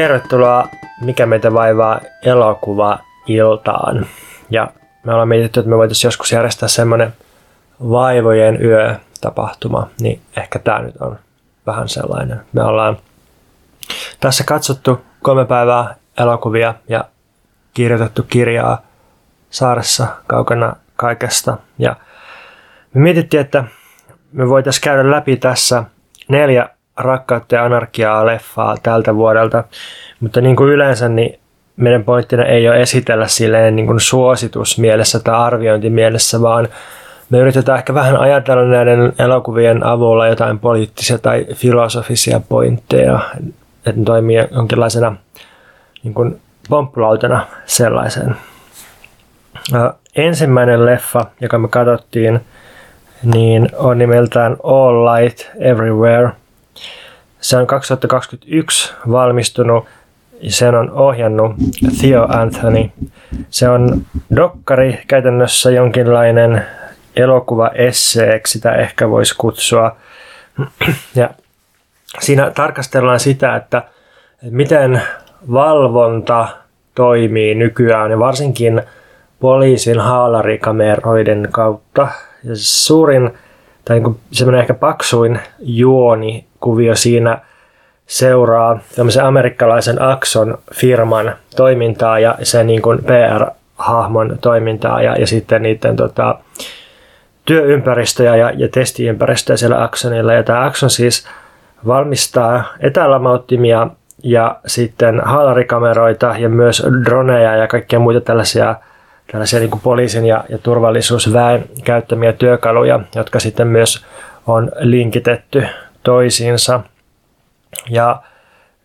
Tervetuloa Mikä meitä vaivaa elokuva-iltaan. Ja me ollaan mietitty, että me voitaisiin joskus järjestää semmoinen vaivojen yö-tapahtuma, niin ehkä tämä nyt on vähän sellainen. Me ollaan tässä katsottu kolme päivää elokuvia ja kirjoitettu kirjaa saaressa kaukana kaikesta. Ja me mietittiin, että me voitaisiin käydä läpi tässä neljä rakkautta ja anarkiaa leffaa tältä vuodelta, mutta niin kuin yleensä niin meidän pointtina ei ole esitellä silleen niin kuin suositusmielessä tai arviointimielessä, vaan me yritetään ehkä vähän ajatella näiden elokuvien avulla jotain poliittisia tai filosofisia pointteja, että ne toimii jonkinlaisena niin kuin pomppulautena sellaiseen. Ensimmäinen leffa, joka me katsottiin, niin on nimeltään All Light Everywhere. Se on 2021 valmistunut ja sen on ohjannut Theo Anthony. Se on dokkari, käytännössä jonkinlainen elokuva esseeksi sitä ehkä voisi kutsua. Ja siinä tarkastellaan sitä, että miten valvonta toimii nykyään ja varsinkin poliisin haalarikameroiden kautta. Ja suurin tai niin semmoinen ehkä paksuin juoni kuvio siinä seuraa tämmöisen amerikkalaisen Axon firman toimintaa ja sen niin kuin PR-hahmon toimintaa ja, ja sitten niiden tota, työympäristöjä ja, ja testiympäristöjä siellä Axonilla. Ja tämä Axon siis valmistaa etälamauttimia ja sitten haalarikameroita ja myös droneja ja kaikkia muita tällaisia, tällaisia niin kuin poliisin ja, ja turvallisuusväen käyttämiä työkaluja, jotka sitten myös on linkitetty toisiinsa. Ja,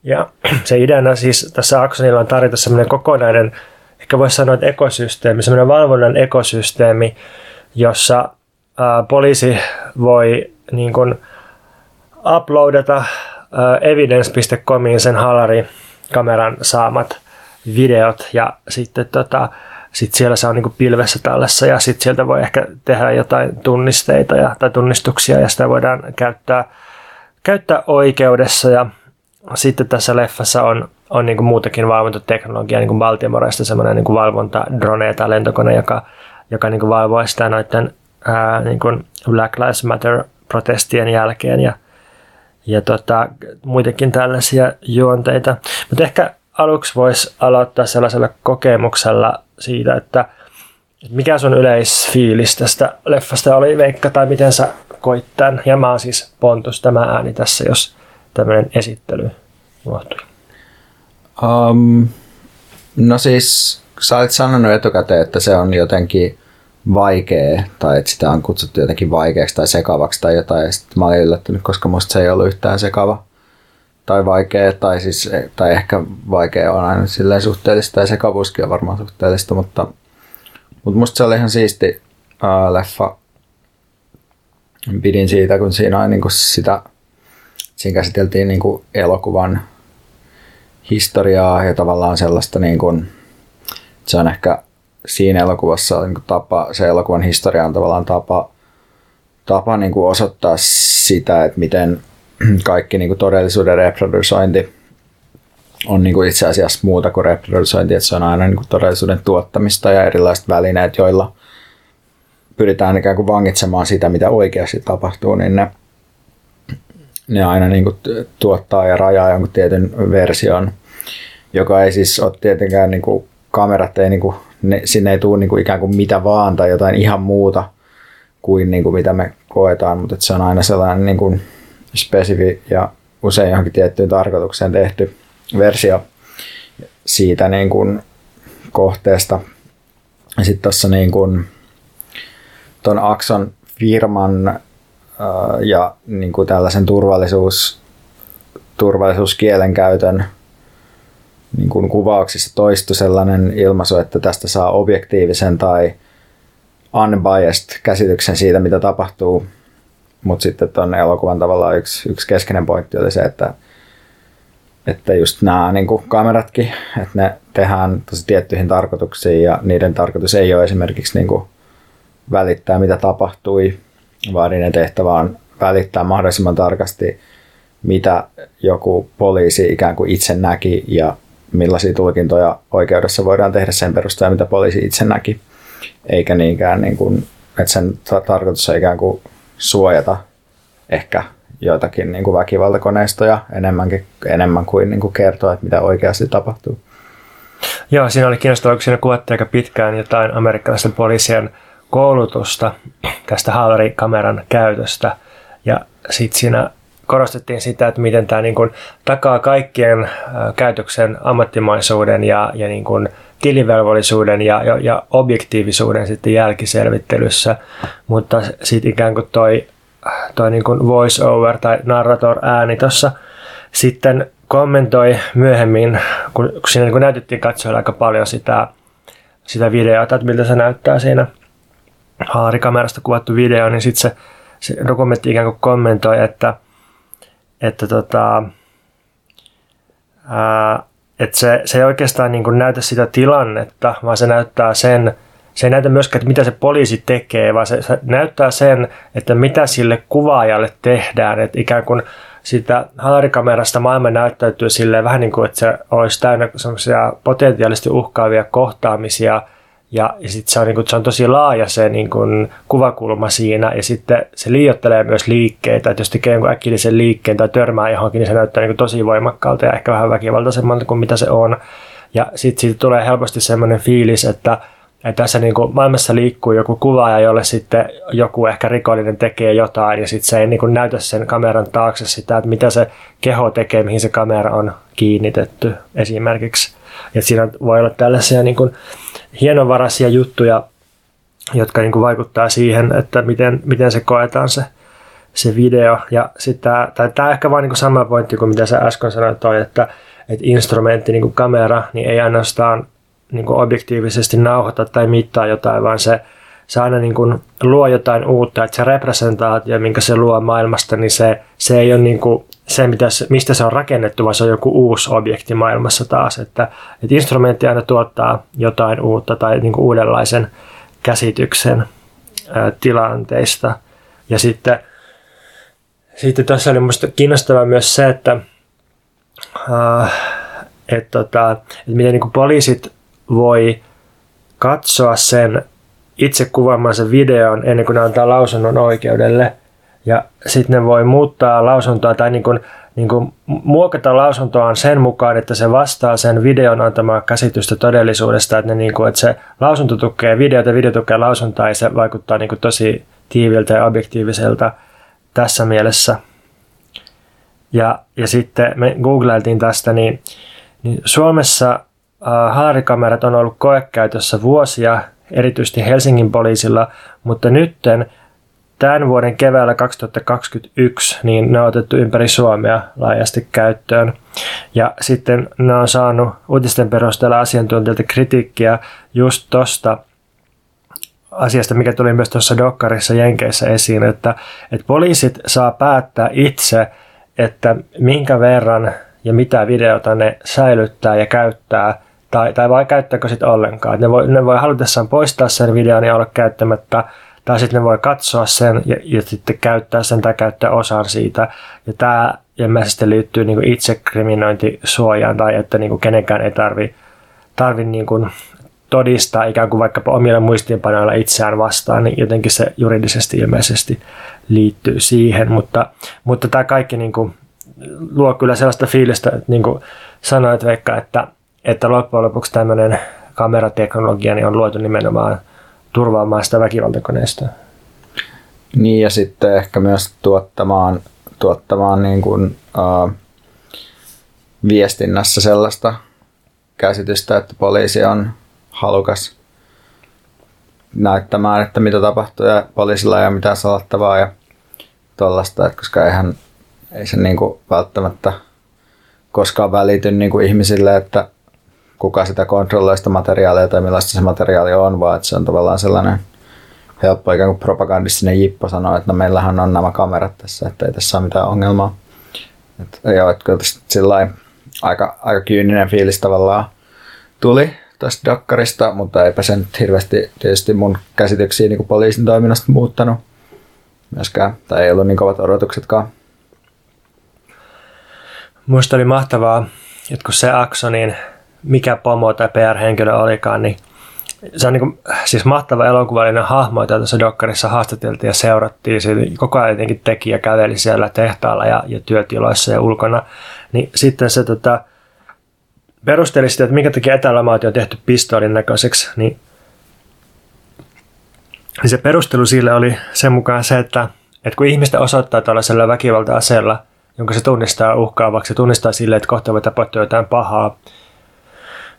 ja se ideana siis tässä Axonilla on tarjota semmoinen kokonainen, ehkä voisi sanoa, että ekosysteemi, semmoinen valvonnan ekosysteemi, jossa ää, poliisi voi niin kuin, uploadata evidence.comiin sen kameran saamat videot ja sitten tota, sit siellä se on niin pilvessä tällaisessa ja sitten sieltä voi ehkä tehdä jotain tunnisteita ja, tai tunnistuksia ja sitä voidaan käyttää, käyttää oikeudessa ja sitten tässä leffassa on, on niin muutakin valvontateknologiaa, niin kuin Baltimoreista semmoinen niin valvonta drone tai lentokone, joka, joka niin kuin valvoo sitä noiden ää, niin kuin Black Lives Matter protestien jälkeen ja ja tota, muitakin tällaisia juonteita. Mutta ehkä aluksi voisi aloittaa sellaisella kokemuksella siitä, että mikä sun yleisfiilis tästä leffasta oli Veikka, tai miten sä koit tämän? Ja mä oon siis Pontus tämä ääni tässä, jos tämmöinen esittely unohtui. Um, no siis, sä olit sanonut etukäteen, että se on jotenkin vaikea tai että sitä on kutsuttu jotenkin vaikeaksi tai sekavaksi tai jotain. Ja sitten mä olin yllättynyt, koska musta se ei ollut yhtään sekava tai vaikea tai, siis, tai ehkä vaikea on aina silleen suhteellista ja sekavuuskin on varmaan suhteellista, mutta, mutta musta se oli ihan siisti ää, leffa. Pidin siitä, kun siinä niin kuin sitä, siinä käsiteltiin niin kuin elokuvan historiaa ja tavallaan sellaista niin kuin, se on ehkä siinä elokuvassa niin kuin tapa, se elokuvan historia on tavallaan tapa, tapa niin kuin osoittaa sitä, että miten kaikki niin kuin todellisuuden reprodusointi on niin kuin itse asiassa muuta kuin reprodusointi, että se on aina niin kuin todellisuuden tuottamista ja erilaiset välineet, joilla pyritään ikään kuin vangitsemaan sitä, mitä oikeasti tapahtuu, niin ne, ne aina niin kuin tuottaa ja rajaa jonkun tietyn version, joka ei siis ole tietenkään, niin kuin, kamerat ei niin kuin ne, sinne ei tule niin kuin ikään kuin mitä vaan tai jotain ihan muuta kuin, niin kuin mitä me koetaan, mutta se on aina sellainen niin kuin spesifi ja usein johonkin tiettyyn tarkoitukseen tehty versio siitä niin kuin kohteesta. Sitten tuossa niin kuin ton Axon firman ää, ja niin kuin tällaisen turvallisuus, turvallisuuskielenkäytön niin kuin kuvauksissa toistui sellainen ilmaisu, että tästä saa objektiivisen tai unbiased käsityksen siitä, mitä tapahtuu. Mutta sitten tuon elokuvan tavallaan yksi, yksi keskeinen pointti oli se, että, että just nämä niin kuin kameratkin, että ne tehdään tosi tiettyihin tarkoituksiin ja niiden tarkoitus ei ole esimerkiksi niin kuin välittää, mitä tapahtui, vaan niiden tehtävä on välittää mahdollisimman tarkasti mitä joku poliisi ikään kuin itse näki ja millaisia tulkintoja oikeudessa voidaan tehdä sen perusteella, mitä poliisi itse näki. Eikä niinkään, niin kuin, että sen tarkoitus on ikään kuin suojata ehkä joitakin niin kuin väkivaltakoneistoja enemmänkin, enemmän kuin, niin kuin kertoa, että mitä oikeasti tapahtuu. Joo, siinä oli kiinnostavaa, kun siinä kuvattiin aika pitkään jotain amerikkalaisten poliisien koulutusta tästä haalarikameran käytöstä. Ja sitten siinä korostettiin sitä, että miten tämä niin kuin takaa kaikkien käytöksen ammattimaisuuden ja, ja niin kuin tilivelvollisuuden ja, ja, ja objektiivisuuden sitten jälkiselvittelyssä, mutta sitten ikään kuin toi, toi niin kuin voice over tai narrator ääni tuossa sitten kommentoi myöhemmin, kun, kun siinä niin näytettiin katsojille aika paljon sitä, sitä videota, että miltä se näyttää siinä haarikamerasta kuvattu video, niin sitten se, se dokumentti ikään kuin kommentoi, että, että tota, ää, että se, se ei oikeastaan niin kuin näytä sitä tilannetta, vaan se näyttää sen, se ei näytä myöskään, että mitä se poliisi tekee, vaan se, se näyttää sen, että mitä sille kuvaajalle tehdään, että ikään kuin sitä halarikamerasta maailma näyttäytyy silleen vähän niin kuin, että se olisi täynnä semmoisia potentiaalisesti uhkaavia kohtaamisia – ja, ja sitten se niin se on tosi laaja se niin kuin, kuvakulma siinä, ja sitten se liiottelee myös liikkeitä, että jos tekee jonkun äkillisen liikkeen tai törmää johonkin, niin se näyttää niin kuin, tosi voimakkaalta ja ehkä vähän väkivaltaisemmalta kuin mitä se on. Ja sitten siitä tulee helposti semmoinen fiilis, että, että tässä niin kuin, maailmassa liikkuu joku kuvaaja, jolle sitten joku ehkä rikollinen tekee jotain, ja sitten se ei niin kuin, näytä sen kameran taakse sitä, että mitä se keho tekee, mihin se kamera on kiinnitetty esimerkiksi. Ja siinä voi olla tällaisia niin kuin, hienovaraisia juttuja, jotka niin kuin vaikuttaa siihen, että miten, miten se koetaan se, se video. Ja tämä, tämä ehkä vain niin sama pointti kuin mitä sä äsken sanoit toi, että, että instrumentti, niin kuin kamera, niin ei ainoastaan niin kuin objektiivisesti nauhoita tai mittaa jotain, vaan se, se aina niin kuin luo jotain uutta, että se representaatio, minkä se luo maailmasta, niin se, se ei ole niin kuin se, mitä mistä se on rakennettu, vaan se on joku uusi objekti maailmassa taas. Että, että instrumentti aina tuottaa jotain uutta tai niin kuin uudenlaisen käsityksen ää, tilanteista. Ja sitten, sitten tässä oli minusta kiinnostavaa myös se, että, ää, että, tota, että miten niin kuin poliisit voi katsoa sen itse kuvaamansa videon ennen kuin ne antaa lausunnon oikeudelle – ja sitten ne voi muuttaa lausuntoa tai niin kuin, niin kuin muokata lausuntoaan sen mukaan, että se vastaa sen videon antamaa käsitystä todellisuudesta, että, ne niin kuin, että se lausunto tukee videota, video tukee lausuntoa ja se vaikuttaa niin kuin tosi tiiviltä ja objektiiviselta tässä mielessä. Ja, ja sitten me googlailtiin tästä, niin, niin Suomessa äh, haarikamerat on ollut koekäytössä vuosia, erityisesti Helsingin poliisilla, mutta nytten tämän vuoden keväällä 2021 niin ne on otettu ympäri Suomea laajasti käyttöön. Ja sitten ne on saanut uutisten perusteella asiantuntijoilta kritiikkiä just tuosta asiasta, mikä tuli myös tuossa Dokkarissa Jenkeissä esiin, että, että poliisit saa päättää itse, että minkä verran ja mitä videota ne säilyttää ja käyttää, tai, tai vai käyttääkö sitten ollenkaan. Ne voi, ne voi halutessaan poistaa sen videon ja olla käyttämättä tai sitten ne voi katsoa sen ja, ja sitten käyttää sen tai käyttää osan siitä. Ja tämä ilmeisesti liittyy niin kuin itsekriminointisuojaan tai että niin kuin kenenkään ei tarvi, tarvi niin kuin todistaa ikään kuin vaikkapa omilla muistiinpanoilla itseään vastaan, niin jotenkin se juridisesti ilmeisesti liittyy siihen, mutta, mutta tämä kaikki niin kuin luo kyllä sellaista fiilistä, että niin kuin sanoit Veikka, että, että loppujen lopuksi tämmöinen kamerateknologia niin on luotu nimenomaan – turvaamaan sitä väkivaltakoneista. Niin ja sitten ehkä myös tuottamaan, tuottamaan niin kuin, uh, viestinnässä sellaista käsitystä, että poliisi on halukas näyttämään, että mitä tapahtuu ja poliisilla ei ole mitään salattavaa ja tuollaista, koska eihän, ei se niin kuin välttämättä koskaan välity niin kuin ihmisille, että kuka sitä kontrolloi sitä materiaalia tai millaista se materiaali on, vaan että se on tavallaan sellainen helppo ikään kuin propagandistinen jippo sanoa, että no meillähän on nämä kamerat tässä, että ei tässä ole mitään ongelmaa. Et, joo, että kyllä tästä aika, aika kyyninen fiilis tavallaan tuli tästä Dakkarista, mutta eipä se nyt hirveästi tietysti mun käsityksiä niin poliisin toiminnasta muuttanut myöskään, tai ei ollut niin kovat odotuksetkaan. musta oli mahtavaa, että kun se akso, niin mikä pomo tai PR-henkilö olikaan, niin se on niin kuin, siis mahtava elokuvallinen hahmo, jota tässä dokkarissa haastateltiin ja seurattiin. Siitä koko ajan jotenkin tekijä käveli siellä tehtaalla ja, ja työtiloissa ja ulkona. Niin sitten se tota, perusteli sitä, että minkä takia etälomaatio on tehty pistoolin näköiseksi, niin, niin se perustelu sille oli sen mukaan se, että, että kun ihmistä osoittaa tällaisella väkivalta-aseella, jonka se tunnistaa uhkaavaksi, se tunnistaa sille, että kohta voi tapahtua jotain pahaa,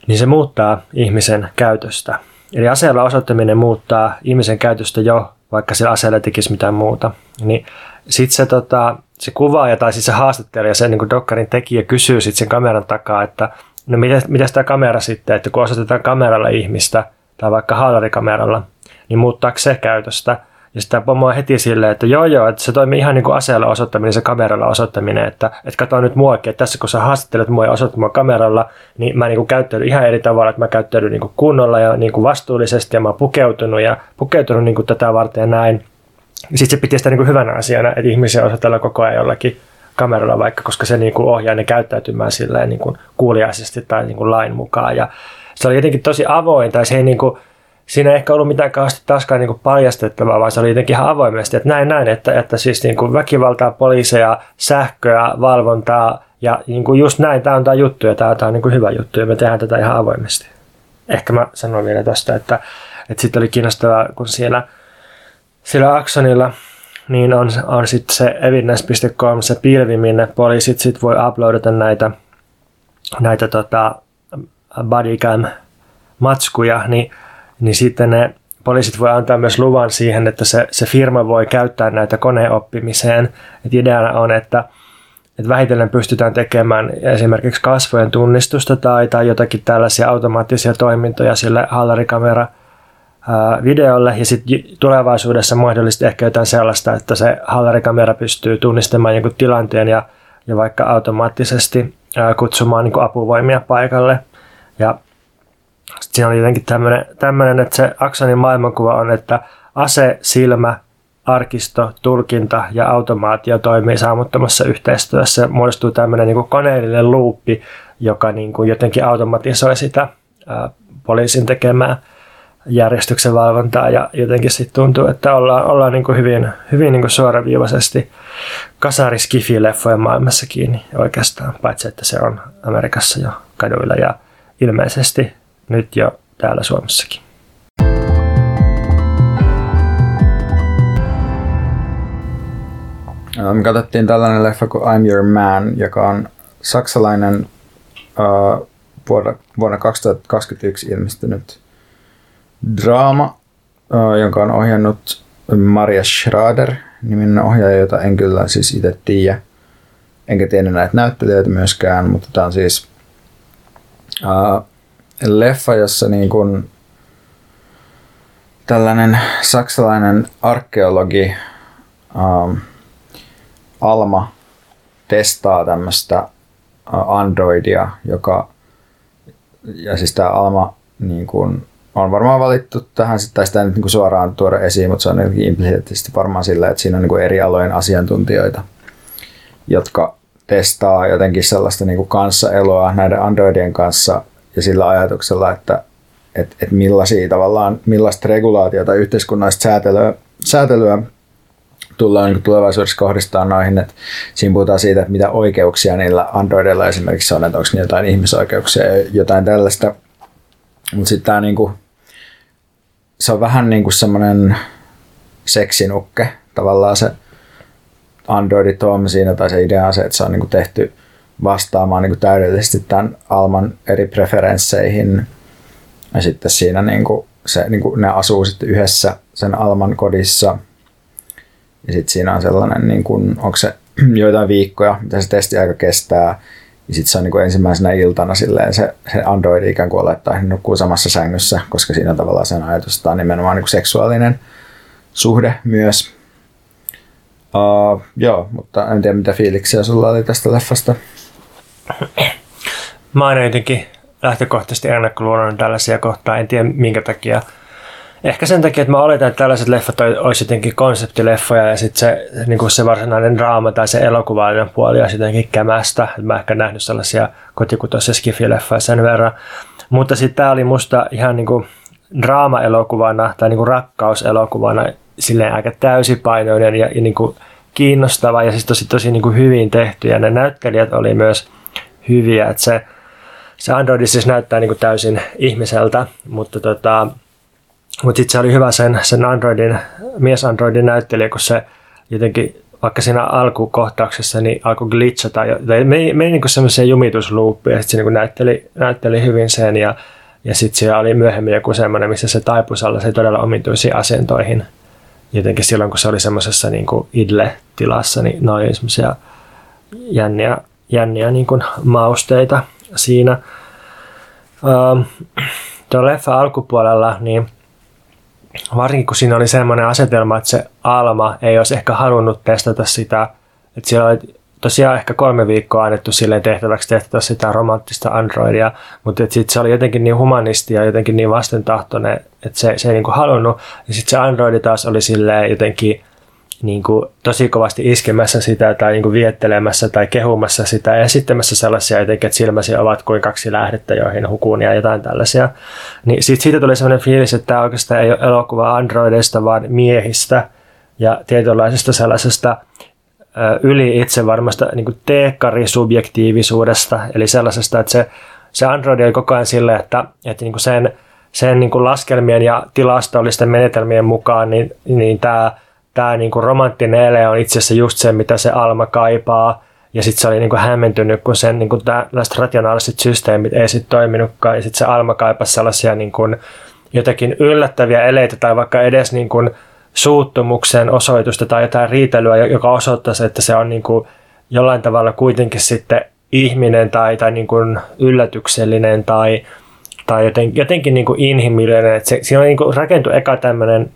niin se muuttaa ihmisen käytöstä. Eli aseella osoittaminen muuttaa ihmisen käytöstä jo, vaikka sillä aseella tekisi mitään muuta. Niin sitten se, tota, se kuvaaja tai siis se haastattelija, se niin dokkarin tekijä kysyy sitten sen kameran takaa, että no mitä tämä kamera sitten, että kun osoitetaan kameralla ihmistä tai vaikka haalarikameralla, niin muuttaako se käytöstä? Ja sitten pomo heti silleen, että joo joo, että se toimii ihan niin kuin aseella osoittaminen, se kameralla osoittaminen, että, että katso nyt muakin, että tässä kun sä haastattelet mua ja osoitat mua kameralla, niin mä niin kuin käyttäydyn ihan eri tavalla, että mä käyttäydyn niin kuin kunnolla ja niin kuin vastuullisesti ja mä oon pukeutunut ja pukeutunut niin kuin tätä varten ja näin. Sitten se piti sitä niin kuin hyvänä asiana, että ihmisiä osoitellaan koko ajan jollakin kameralla vaikka, koska se niin kuin ohjaa ne käyttäytymään silleen niin kuin kuuliaisesti tai niin kuin lain mukaan. Ja se oli jotenkin tosi avoin, tai se ei niin kuin, siinä ei ehkä ollut mitään kauheasti taaskaan niin paljastettavaa, vaan se oli jotenkin ihan avoimesti, että näin näin, että, että siis niin kuin väkivaltaa, poliiseja, sähköä, valvontaa ja niin kuin just näin, tämä on tämä juttu ja tämä, tämä on niin kuin hyvä juttu ja me tehdään tätä ihan avoimesti. Ehkä mä sanoin vielä tuosta, että, että sitten oli kiinnostavaa, kun siellä, siellä Axonilla niin on, on sitten se evidence.com se pilvi, minne poliisit sitten voi uploadata näitä, näitä tota bodycam matskuja, niin niin sitten ne poliisit voi antaa myös luvan siihen, että se, se firma voi käyttää näitä koneoppimiseen. Et ideana on, että, että vähitellen pystytään tekemään esimerkiksi kasvojen tunnistusta tai, tai jotakin tällaisia automaattisia toimintoja sille hallarikamera videolle ja sitten tulevaisuudessa mahdollisesti ehkä jotain sellaista, että se hallarikamera pystyy tunnistamaan jonkun tilanteen ja, ja vaikka automaattisesti kutsumaan niin apuvoimia paikalle. Ja siinä oli jotenkin tämmöinen, että se Aksonin maailmankuva on, että ase, silmä, arkisto, tulkinta ja automaatio toimii saamuttomassa yhteistyössä. Muodostuu tämmöinen niin koneellinen luuppi, joka niin kuin jotenkin automatisoi sitä ää, poliisin tekemää järjestyksen valvontaa ja jotenkin sitten tuntuu, että ollaan, ollaan niin kuin hyvin, hyvin niin kuin suoraviivaisesti kasariskifi-leffojen maailmassa kiinni oikeastaan, paitsi että se on Amerikassa jo kaduilla ja ilmeisesti nyt jo täällä Suomessakin. Me katsottiin tällainen leffa kuin I'm Your Man, joka on saksalainen uh, vuonna, vuonna 2021 ilmestynyt draama, uh, jonka on ohjannut Maria Schrader, niminen ohjaaja, jota en kyllä siis itse tiedä. Enkä tiedä näitä näyttelijöitä myöskään, mutta tämä on siis uh, leffa, jossa niin kuin tällainen saksalainen arkeologi um, Alma testaa tämmöistä uh, androidia, joka ja siis tämä Alma niin kuin, on varmaan valittu tähän, tai sitä ei nyt niin suoraan tuoda esiin, mutta se on implisiittisesti varmaan sillä, että siinä on niin eri alojen asiantuntijoita, jotka testaa jotenkin sellaista niin kuin kanssaeloa näiden androidien kanssa ja sillä ajatuksella, että et, et millaisia tavallaan, millaista regulaatiota yhteiskunnallista säätelyä, säätelyä tullaan niin tulevaisuudessa kohdistaa noihin, että siinä puhutaan siitä, että mitä oikeuksia niillä Androidilla esimerkiksi on, että onko niillä jotain ihmisoikeuksia ja jotain tällaista. Mutta sitten tämä niinku, se on vähän niin kuin semmoinen seksinukke tavallaan se Android Tom siinä, tai se idea on se, että se on niinku tehty – vastaamaan niin kuin täydellisesti tämän Alman eri preferensseihin. Ja sitten siinä niin kuin se, niin kuin ne asuu sitten yhdessä sen Alman kodissa. Ja sitten siinä on sellainen, niin kuin, onko se joitain viikkoja, mitä se testiaika kestää. Ja sitten se on niin kuin ensimmäisenä iltana silleen se, se Android ikään kuin olettaa, että nukkuu samassa sängyssä, koska siinä tavallaan sen ajatus on nimenomaan niin kuin seksuaalinen suhde myös. Uh, joo, mutta en tiedä mitä fiiliksiä sulla oli tästä leffasta. Mä oon jotenkin lähtökohtaisesti ennakkoluuloinen tällaisia kohtaa. En tiedä minkä takia. Ehkä sen takia, että mä oletan, että tällaiset leffat olisi jotenkin konseptileffoja ja sitten se, niin se varsinainen draama tai se elokuvallinen puoli olisi jotenkin kämästä. Mä ehkä nähnyt sellaisia kotikutoisia skifileffoja sen verran. Mutta sitten tämä oli musta ihan niin kuin draama-elokuvana tai niin kuin rakkauselokuvana silleen aika täysipainoinen ja, ja niin kuin kiinnostava ja siis tosi, tosi niin kuin hyvin tehty ja ne näyttelijät oli myös hyviä, että se, se Android siis näyttää niin kuin täysin ihmiseltä, mutta tota, mutta sitten se oli hyvä sen, sen Androidin, mies Androidin näyttelijä, kun se jotenkin vaikka siinä alkukohtauksessa niin alkoi glitchata, tai meni, meni niin semmoiseen jumitusluuppiin, ja sitten se niin näytteli, näytteli hyvin sen, ja, ja sitten siellä oli myöhemmin joku semmoinen, missä se taipui sellaisiin todella omituisiin asentoihin. Jotenkin silloin, kun se oli semmoisessa niin idle-tilassa, niin ne oli semmoisia jänniä, jänniä niin kuin mausteita siinä. Tuon leffa alkupuolella, niin varsinkin kun siinä oli semmoinen asetelma, että se Alma ei olisi ehkä halunnut testata sitä, että siellä oli tosiaan ehkä kolme viikkoa annettu silleen tehtäväksi testata sitä romanttista androidia, mutta sitten se oli jotenkin niin humanisti ja jotenkin niin vastentahtoinen, että se, se ei niin halunnut. Ja sitten se androidi taas oli silleen jotenkin niin kuin tosi kovasti iskemässä sitä tai niin kuin viettelemässä tai kehumassa sitä ja esittämässä sellaisia jotenkin, että silmäsi ovat kuin kaksi lähdettä, joihin hukuun ja jotain tällaisia. Niin sit siitä tuli sellainen fiilis, että tämä oikeastaan ei ole elokuva androideista, vaan miehistä ja tietynlaisesta sellaisesta yli itse varmasta niin teekkarisubjektiivisuudesta, eli sellaisesta, että se, se androidi oli koko ajan sille, että, että niin kuin sen, sen niin kuin laskelmien ja tilastollisten menetelmien mukaan, niin, niin tämä tämä niinku romanttinen ele on itse asiassa just se, mitä se Alma kaipaa. Ja sitten se oli niinku hämmentynyt, kun sen niinku tällaiset rationaaliset systeemit ei sitten toiminutkaan. Ja sitten se Alma kaipasi sellaisia niinku jotakin yllättäviä eleitä tai vaikka edes niinku suuttumuksen osoitusta tai jotain riitelyä, joka osoittaisi, että se on niinku jollain tavalla kuitenkin sitten ihminen tai, tai niinku yllätyksellinen tai, tai joten, jotenkin niinku inhimillinen. Et se, siinä on niinku rakentu eka tämmöinen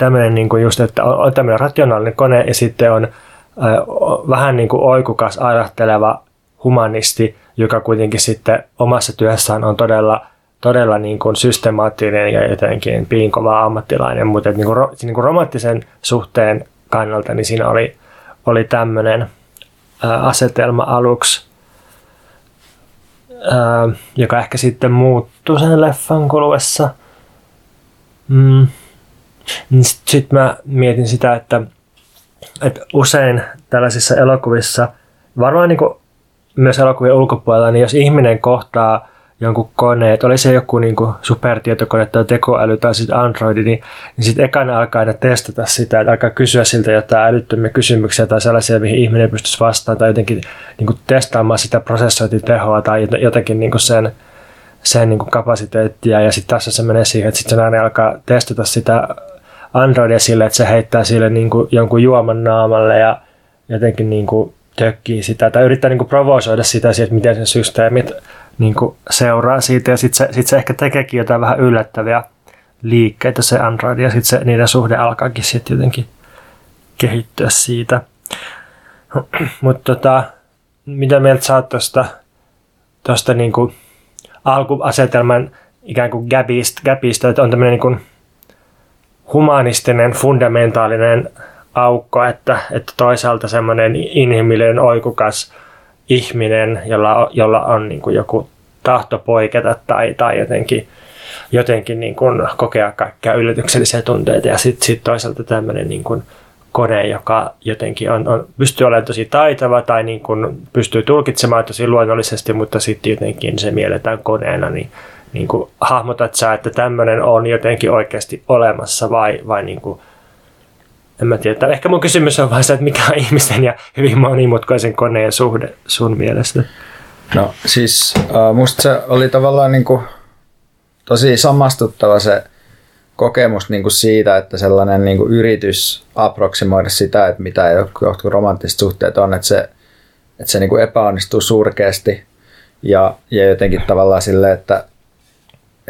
tämmöinen niin kuin just, että on, tämmöinen rationaalinen kone ja sitten on vähän niin kuin oikukas ajatteleva humanisti, joka kuitenkin sitten omassa työssään on todella, todella niin kuin systemaattinen ja jotenkin piinkova ammattilainen, mutta niin kuin, niin kuin romanttisen suhteen kannalta niin siinä oli, oli tämmöinen asetelma aluksi, joka ehkä sitten muuttui sen leffan kuluessa. Mm. Niin Sitten mä mietin sitä, että, että usein tällaisissa elokuvissa, varmaan niin kuin myös elokuvien ulkopuolella, niin jos ihminen kohtaa jonkun koneen, että oli se joku niin kuin supertietokone tai tekoäly tai sitten Android, niin, niin sitten ekana alkaa aina testata sitä, että alkaa kysyä siltä jotain älyttömiä kysymyksiä tai sellaisia, mihin ihminen pystyisi vastaamaan tai jotenkin niin kuin testaamaan sitä prosessointitehoa tai jotenkin niin kuin sen, sen niin kuin kapasiteettia. Ja sitten tässä se menee siihen, että sitten se aina alkaa testata sitä Androidia sille, että se heittää sille niin kuin jonkun juoman naamalle ja jotenkin niin kuin tökkii sitä tai yrittää niin kuin provosoida sitä, että miten sen systeemit niin kuin seuraa siitä ja sitten se, sit se ehkä tekeekin jotain vähän yllättäviä liikkeitä se Android ja sitten niiden suhde alkaakin sitten jotenkin kehittyä siitä. Mutta tota, mitä mieltä sä oot tuosta niinku alkuasetelman ikään kuin gapista, gapista että on tämmöinen niinku humanistinen, fundamentaalinen aukko, että, että toisaalta semmoinen inhimillinen oikukas ihminen, jolla, jolla on niin kuin joku tahto poiketa tai, tai jotenkin, jotenkin niin kuin kokea kaikkia yllätyksellisiä tunteita. Ja sitten sit toisaalta tämmöinen niin kuin kone, joka jotenkin on, on, pystyy olemaan tosi taitava tai niin kuin pystyy tulkitsemaan tosi luonnollisesti, mutta sitten jotenkin se mielletään koneena, niin niin kuin, hahmotat sä, että tämmöinen on jotenkin oikeasti olemassa vai, vai niin kuin, en mä tiedä. Ehkä mun kysymys on vain se, että mikä on ihmisten ja hyvin monimutkaisen koneen suhde sun mielestä? No siis uh, musta se oli tavallaan niin kuin, tosi samastuttava se kokemus niin kuin siitä, että sellainen niin kuin yritys aproksimoida sitä, että mitä jotkut romanttiset suhteet on, että se, että se niin kuin epäonnistuu surkeasti ja, ja jotenkin tavallaan silleen, että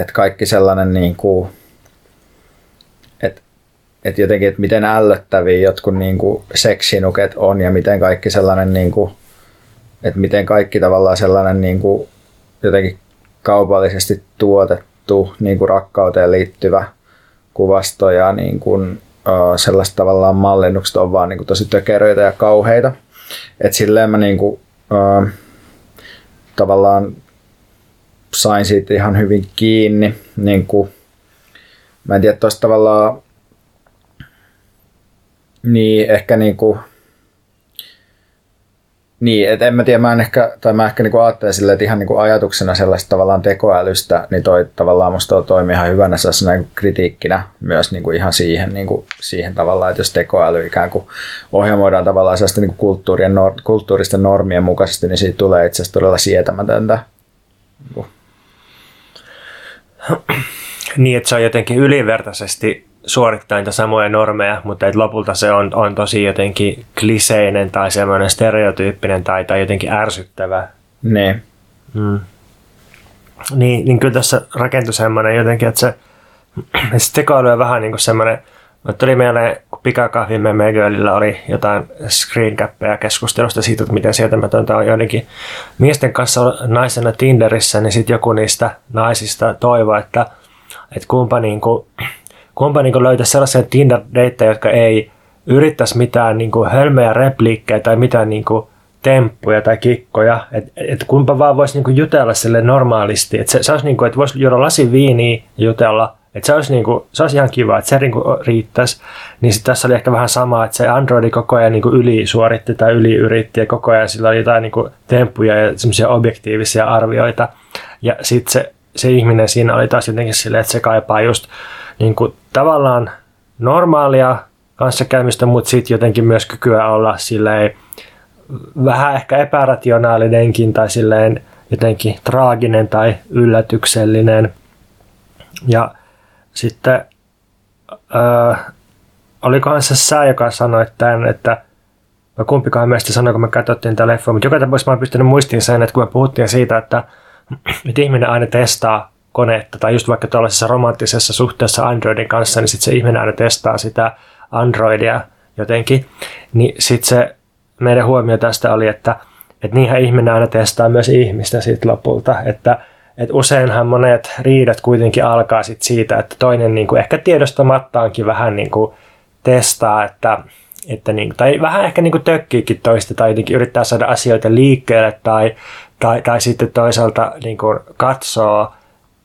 että kaikki sellainen niin kuin, että, että jotenkin, että miten ällöttäviä jotkut niin kuin seksinuket on ja miten kaikki sellainen niin kuin, että miten kaikki tavallaan sellainen niin kuin jotenkin kaupallisesti tuotettu niin kuin rakkauteen liittyvä kuvastoja niin kuin, sellaista tavallaan mallinnukset on vaan niin kuin tosi tökeröitä ja kauheita. Et silleen mä niin kuin, uh, tavallaan sain siitä ihan hyvin kiinni. Niin kuin, mä en tiedä, tavallaan niin ehkä niin kuin, niin, et en mä tiedä, mä en ehkä, tai mä ehkä niinku ajattelen silleen, että ihan niinku ajatuksena sellaista tavallaan tekoälystä, niin toi tavallaan musta toimii ihan hyvänä sellaisena niinku kritiikkinä myös niinku ihan siihen, niinku, siihen tavallaan, että jos tekoäly ikään kuin ohjelmoidaan tavallaan sellaista niinku kulttuurien, kulttuuristen normien mukaisesti, niin siitä tulee itse asiassa todella sietämätöntä. Niin, että se on jotenkin ylivertaisesti suorittaa niitä samoja normeja, mutta et lopulta se on, on tosi jotenkin kliseinen tai semmoinen stereotyyppinen tai, tai jotenkin ärsyttävä. Niin. Mm. Niin, niin kyllä tässä rakentui semmoinen jotenkin, että se, se tekoäly on vähän niin kuin semmoinen, mutta tuli mieleen, kun pikakahvimme Megölillä oli jotain screencappeja keskustelusta siitä, että miten sietämätöntä on joidenkin miesten kanssa naisena Tinderissä, niin sitten joku niistä naisista toivoi, että, että kumpa niin kuin, kumpa niin löytäisi sellaisia tinder jotka ei yrittäisi mitään niin kuin hölmöjä repliikkejä tai mitään niin kuin temppuja tai kikkoja, että et kumpa vaan voisi niin kuin jutella sille normaalisti, että se, se olisi niin kuin, että voisi juoda lasi viiniä jutella, että se olisi, niin kuin, se olisi ihan kiva, että se niin kuin riittäisi. Niin sitten tässä oli ehkä vähän sama, että se Androidi koko ajan niin kuin ylisuoritti tai yliyritti ja koko ajan sillä oli jotain niin kuin temppuja ja semmoisia objektiivisia arvioita. Ja sitten se, se ihminen siinä oli taas jotenkin silleen, että se kaipaa just niin kuin tavallaan normaalia kanssakäymistä, mutta sitten jotenkin myös kykyä olla silleen vähän ehkä epärationaalinenkin tai silleen jotenkin traaginen tai yllätyksellinen. Ja sitten öö, olikohan se sä, joka sanoi tämän, että no kumpikaan meistä sanoi, kun me katsottiin tätä leffoa, mutta joka tapauksessa mä oon pystynyt muistiin sen, että kun me puhuttiin siitä, että, että ihminen aina testaa konetta tai just vaikka tuollaisessa romanttisessa suhteessa Androidin kanssa, niin sitten se ihminen aina testaa sitä Androidia jotenkin, niin sitten se meidän huomio tästä oli, että, että niinhän ihminen aina testaa myös ihmistä sitten lopulta, että että useinhan monet riidat kuitenkin alkaa sit siitä, että toinen niin kuin ehkä tiedostamattaankin vähän niin kuin testaa, että, että niin, tai vähän ehkä niin kuin tökkiikin toista tai jotenkin yrittää saada asioita liikkeelle tai, tai, tai sitten toisaalta niin kuin katsoo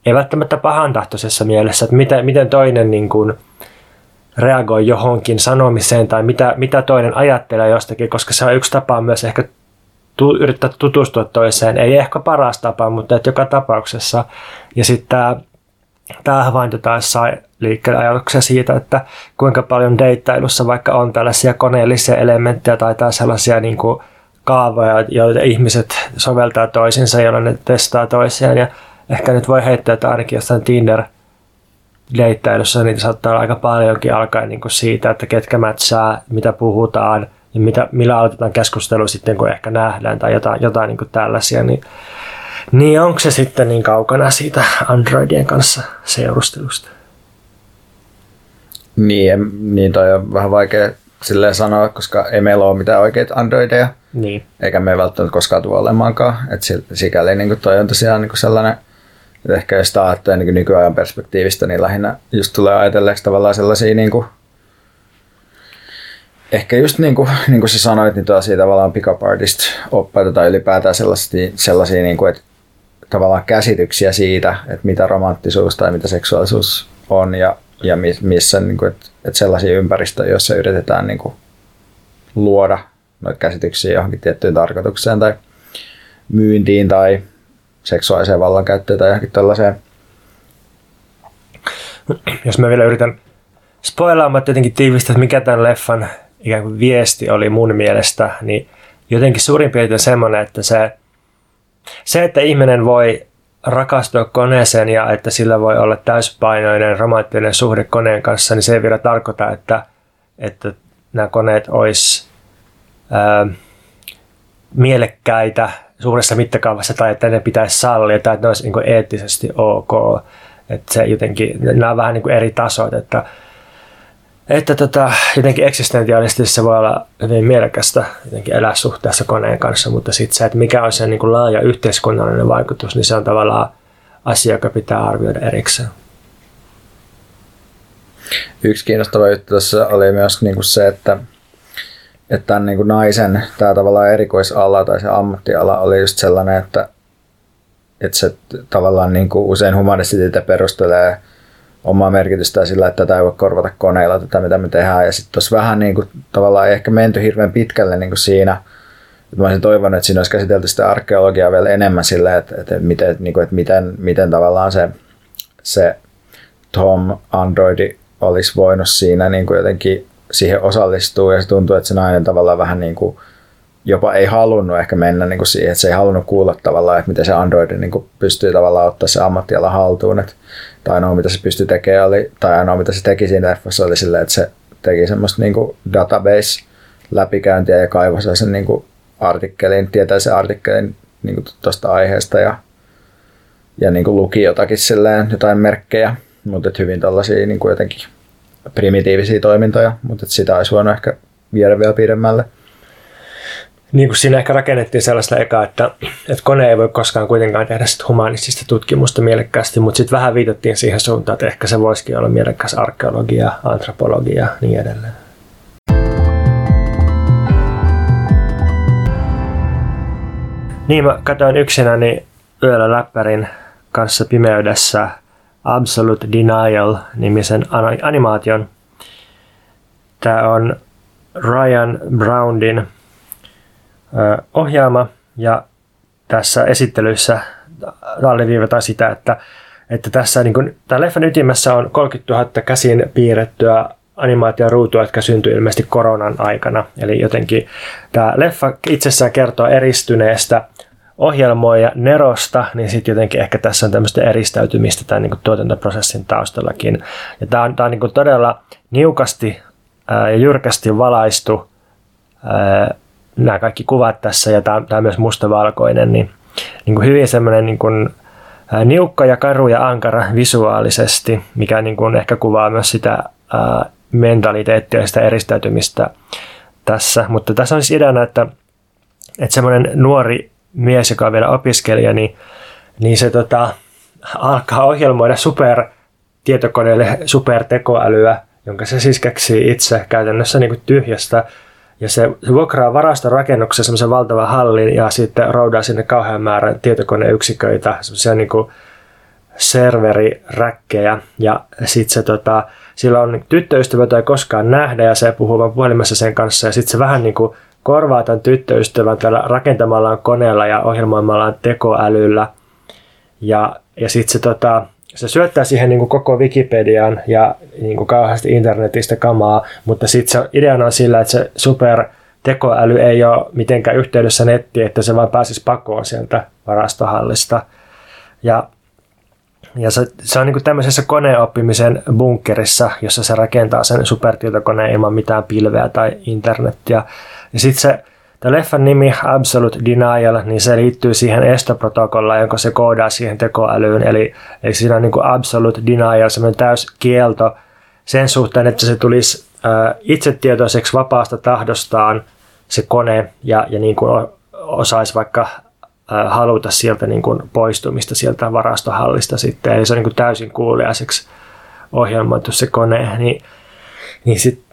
ei välttämättä pahantahtoisessa mielessä, että miten, miten toinen niin kuin reagoi johonkin sanomiseen tai mitä, mitä toinen ajattelee jostakin, koska se on yksi tapa myös ehkä tu, yrittää tutustua toiseen. Ei ehkä paras tapa, mutta että joka tapauksessa. Ja sitten tämä havainto taas sai liikkeelle ajatuksia siitä, että kuinka paljon deittailussa vaikka on tällaisia koneellisia elementtejä tai taas sellaisia niin kuin kaavoja, joita ihmiset soveltaa toisinsa, jolloin ne testaa toisiaan. Ja ehkä nyt voi heittää, että ainakin jossain Tinder deittailussa niitä saattaa olla aika paljonkin alkaen niin kuin siitä, että ketkä mätsää, mitä puhutaan ja mitä, millä aloitetaan keskustelu sitten, kun ehkä nähdään tai jotain, jotain niin tällaisia, niin, niin onko se sitten niin kaukana siitä Androidien kanssa seurustelusta? Niin, niin toi on vähän vaikea silleen sanoa, koska ei meillä ole mitään oikeita Androideja. Niin. Eikä me välttämättä koskaan tule olemaankaan. että sikäli niin toi on tosiaan niin sellainen et ehkä jos sitä ajattelee niin nykyajan perspektiivistä, niin lähinnä just tulee ajatelleeksi tavallaan sellaisia niin kuin, ehkä just niin kuin, niin kuin sä sanoit, niin tosi tavallaan pick-up artist oppaita tai ylipäätään sellaisia, sellaisia niin kuin, että tavallaan käsityksiä siitä, että mitä romanttisuus tai mitä seksuaalisuus on ja, ja missä niin kuin, että, että sellaisia ympäristöjä, joissa yritetään niin kuin, luoda noita käsityksiä johonkin tiettyyn tarkoitukseen tai myyntiin tai seksuaaliseen vallankäyttöön tai johonkin tällaiseen. Jos mä vielä yritän spoilaamatta jotenkin tiivistää, että mikä tämän leffan ikään kuin viesti oli mun mielestä, niin jotenkin suurin piirtein semmoinen, että se, se, että ihminen voi rakastua koneeseen ja että sillä voi olla täyspainoinen romanttinen suhde koneen kanssa, niin se ei vielä tarkoita, että, että nämä koneet olisi ää, mielekkäitä suuressa mittakaavassa tai että ne pitäisi sallia tai että ne olisi niin eettisesti ok. Että se jotenkin, nämä on vähän niin eri tasot, että, että tota, jotenkin eksistentiaalisesti se voi olla hyvin mielekästä jotenkin elää suhteessa koneen kanssa, mutta sitten se, että mikä on se niin kuin laaja yhteiskunnallinen vaikutus, niin se on tavallaan asia, joka pitää arvioida erikseen. Yksi kiinnostava juttu tässä oli myös niin kuin se, että, että tämän niin kuin naisen tämä tavallaan erikoisala tai se ammattiala oli just sellainen, että, että se tavallaan niin kuin usein humanistit perustelee omaa merkitystä sillä, että tätä ei voi korvata koneilla, tätä mitä me tehdään. Ja sitten tuossa vähän niin kuin, tavallaan ei ehkä menty hirveän pitkälle niin kuin siinä, että mä olisin toivonut, että siinä olisi käsitelty sitä arkeologiaa vielä enemmän sillä, että, että, miten, niin kuin, että miten, miten tavallaan se, se Tom Androidi olisi voinut siinä niin kuin jotenkin siihen osallistua ja se tuntuu, että se nainen tavallaan vähän niin kuin jopa ei halunnut ehkä mennä niin kuin siihen, että se ei halunnut kuulla tavallaan, että miten se Android niin kuin pystyy tavallaan ottaa se ammattiala haltuun, että tai ainoa mitä se pystyi tekemään oli, tai ainoa mitä se teki siinä leffassa oli silleen, että se teki semmoista niin kuin database läpikäyntiä ja kaivoi sen niin kuin artikkelin, tietäisen artikkelin niin kuin tuosta aiheesta ja, ja niin kuin luki jotakin silleen, jotain merkkejä, mutta hyvin tällaisia niin kuin jotenkin primitiivisiä toimintoja, mutta sitä olisi voinut ehkä viedä vielä pidemmälle niin kuin siinä ehkä rakennettiin sellaista ekaa, että, että kone ei voi koskaan kuitenkaan tehdä sit humanistista tutkimusta mielekkäästi, mutta sitten vähän viitattiin siihen suuntaan, että ehkä se voisikin olla mielekkäs arkeologia, antropologia ja niin edelleen. Niin, mä katsoin yksinäni yöllä läppärin kanssa pimeydessä Absolute Denial-nimisen animaation. Tämä on Ryan Brownin ohjaama ja tässä esittelyssä alleviivataan sitä, että, että tässä niin kuin, tämän leffan ytimessä on 30 000 käsin piirrettyä animaatioruutua, jotka syntyi ilmeisesti koronan aikana. Eli jotenkin tämä leffa itsessään kertoo eristyneestä ohjelmoija Nerosta, niin sitten jotenkin ehkä tässä on tämmöistä eristäytymistä tämän niin kuin tuotantoprosessin taustallakin. Ja tämä on, tämä on niin kuin todella niukasti ja jyrkästi valaistu ää, nämä kaikki kuvat tässä ja tämä, tämä myös mustavalkoinen, niin, niin kuin hyvin semmoinen niin kuin, niukka ja karu ja ankara visuaalisesti, mikä niin kuin ehkä kuvaa myös sitä ää, mentaliteettia ja sitä eristäytymistä tässä. Mutta tässä on siis ideana, että, että semmoinen nuori mies, joka on vielä opiskelija, niin, niin se tota, alkaa ohjelmoida super tietokoneelle supertekoälyä, jonka se siis keksii itse käytännössä niin kuin tyhjästä ja se, se vuokraa varastorakennuksessa semmoisen valtavan hallin ja sitten roudaa sinne kauhean määrän tietokoneyksiköitä, semmoisia niin serveriräkkejä. Ja sitten se tota, sillä on tyttöystävä, ei koskaan nähdä ja se puhuu vaan puhelimessa sen kanssa. Ja sitten se vähän niin kuin korvaa tämän tyttöystävän tällä rakentamallaan koneella ja ohjelmoimallaan tekoälyllä. Ja, ja sitten se tota, se syöttää siihen niin kuin koko Wikipedian ja niin kuin kauheasti internetistä kamaa, mutta sitten se ideana on sillä, että se super tekoäly ei ole mitenkään yhteydessä nettiin, että se vain pääsisi pakoon sieltä varastohallista. Ja, ja se, se on niin kuin tämmöisessä koneoppimisen bunkkerissa, jossa se rakentaa sen supertietokoneen ilman mitään pilveä tai internettiä. Ja sitten se Tämä leffan nimi Absolute Denial, niin se liittyy siihen estoprotokollaan, jonka se koodaa siihen tekoälyyn. Eli, eli siinä on niin kuin Absolute Denial, semmoinen täys kielto sen suhteen, että se tulisi äh, itsetietoiseksi vapaasta tahdostaan se kone ja, ja niin kuin osaisi vaikka äh, haluta sieltä niin kuin poistumista sieltä varastohallista sitten. Eli se on niin kuin täysin kuuliaiseksi ohjelmoitu se kone. Niin, niin sit,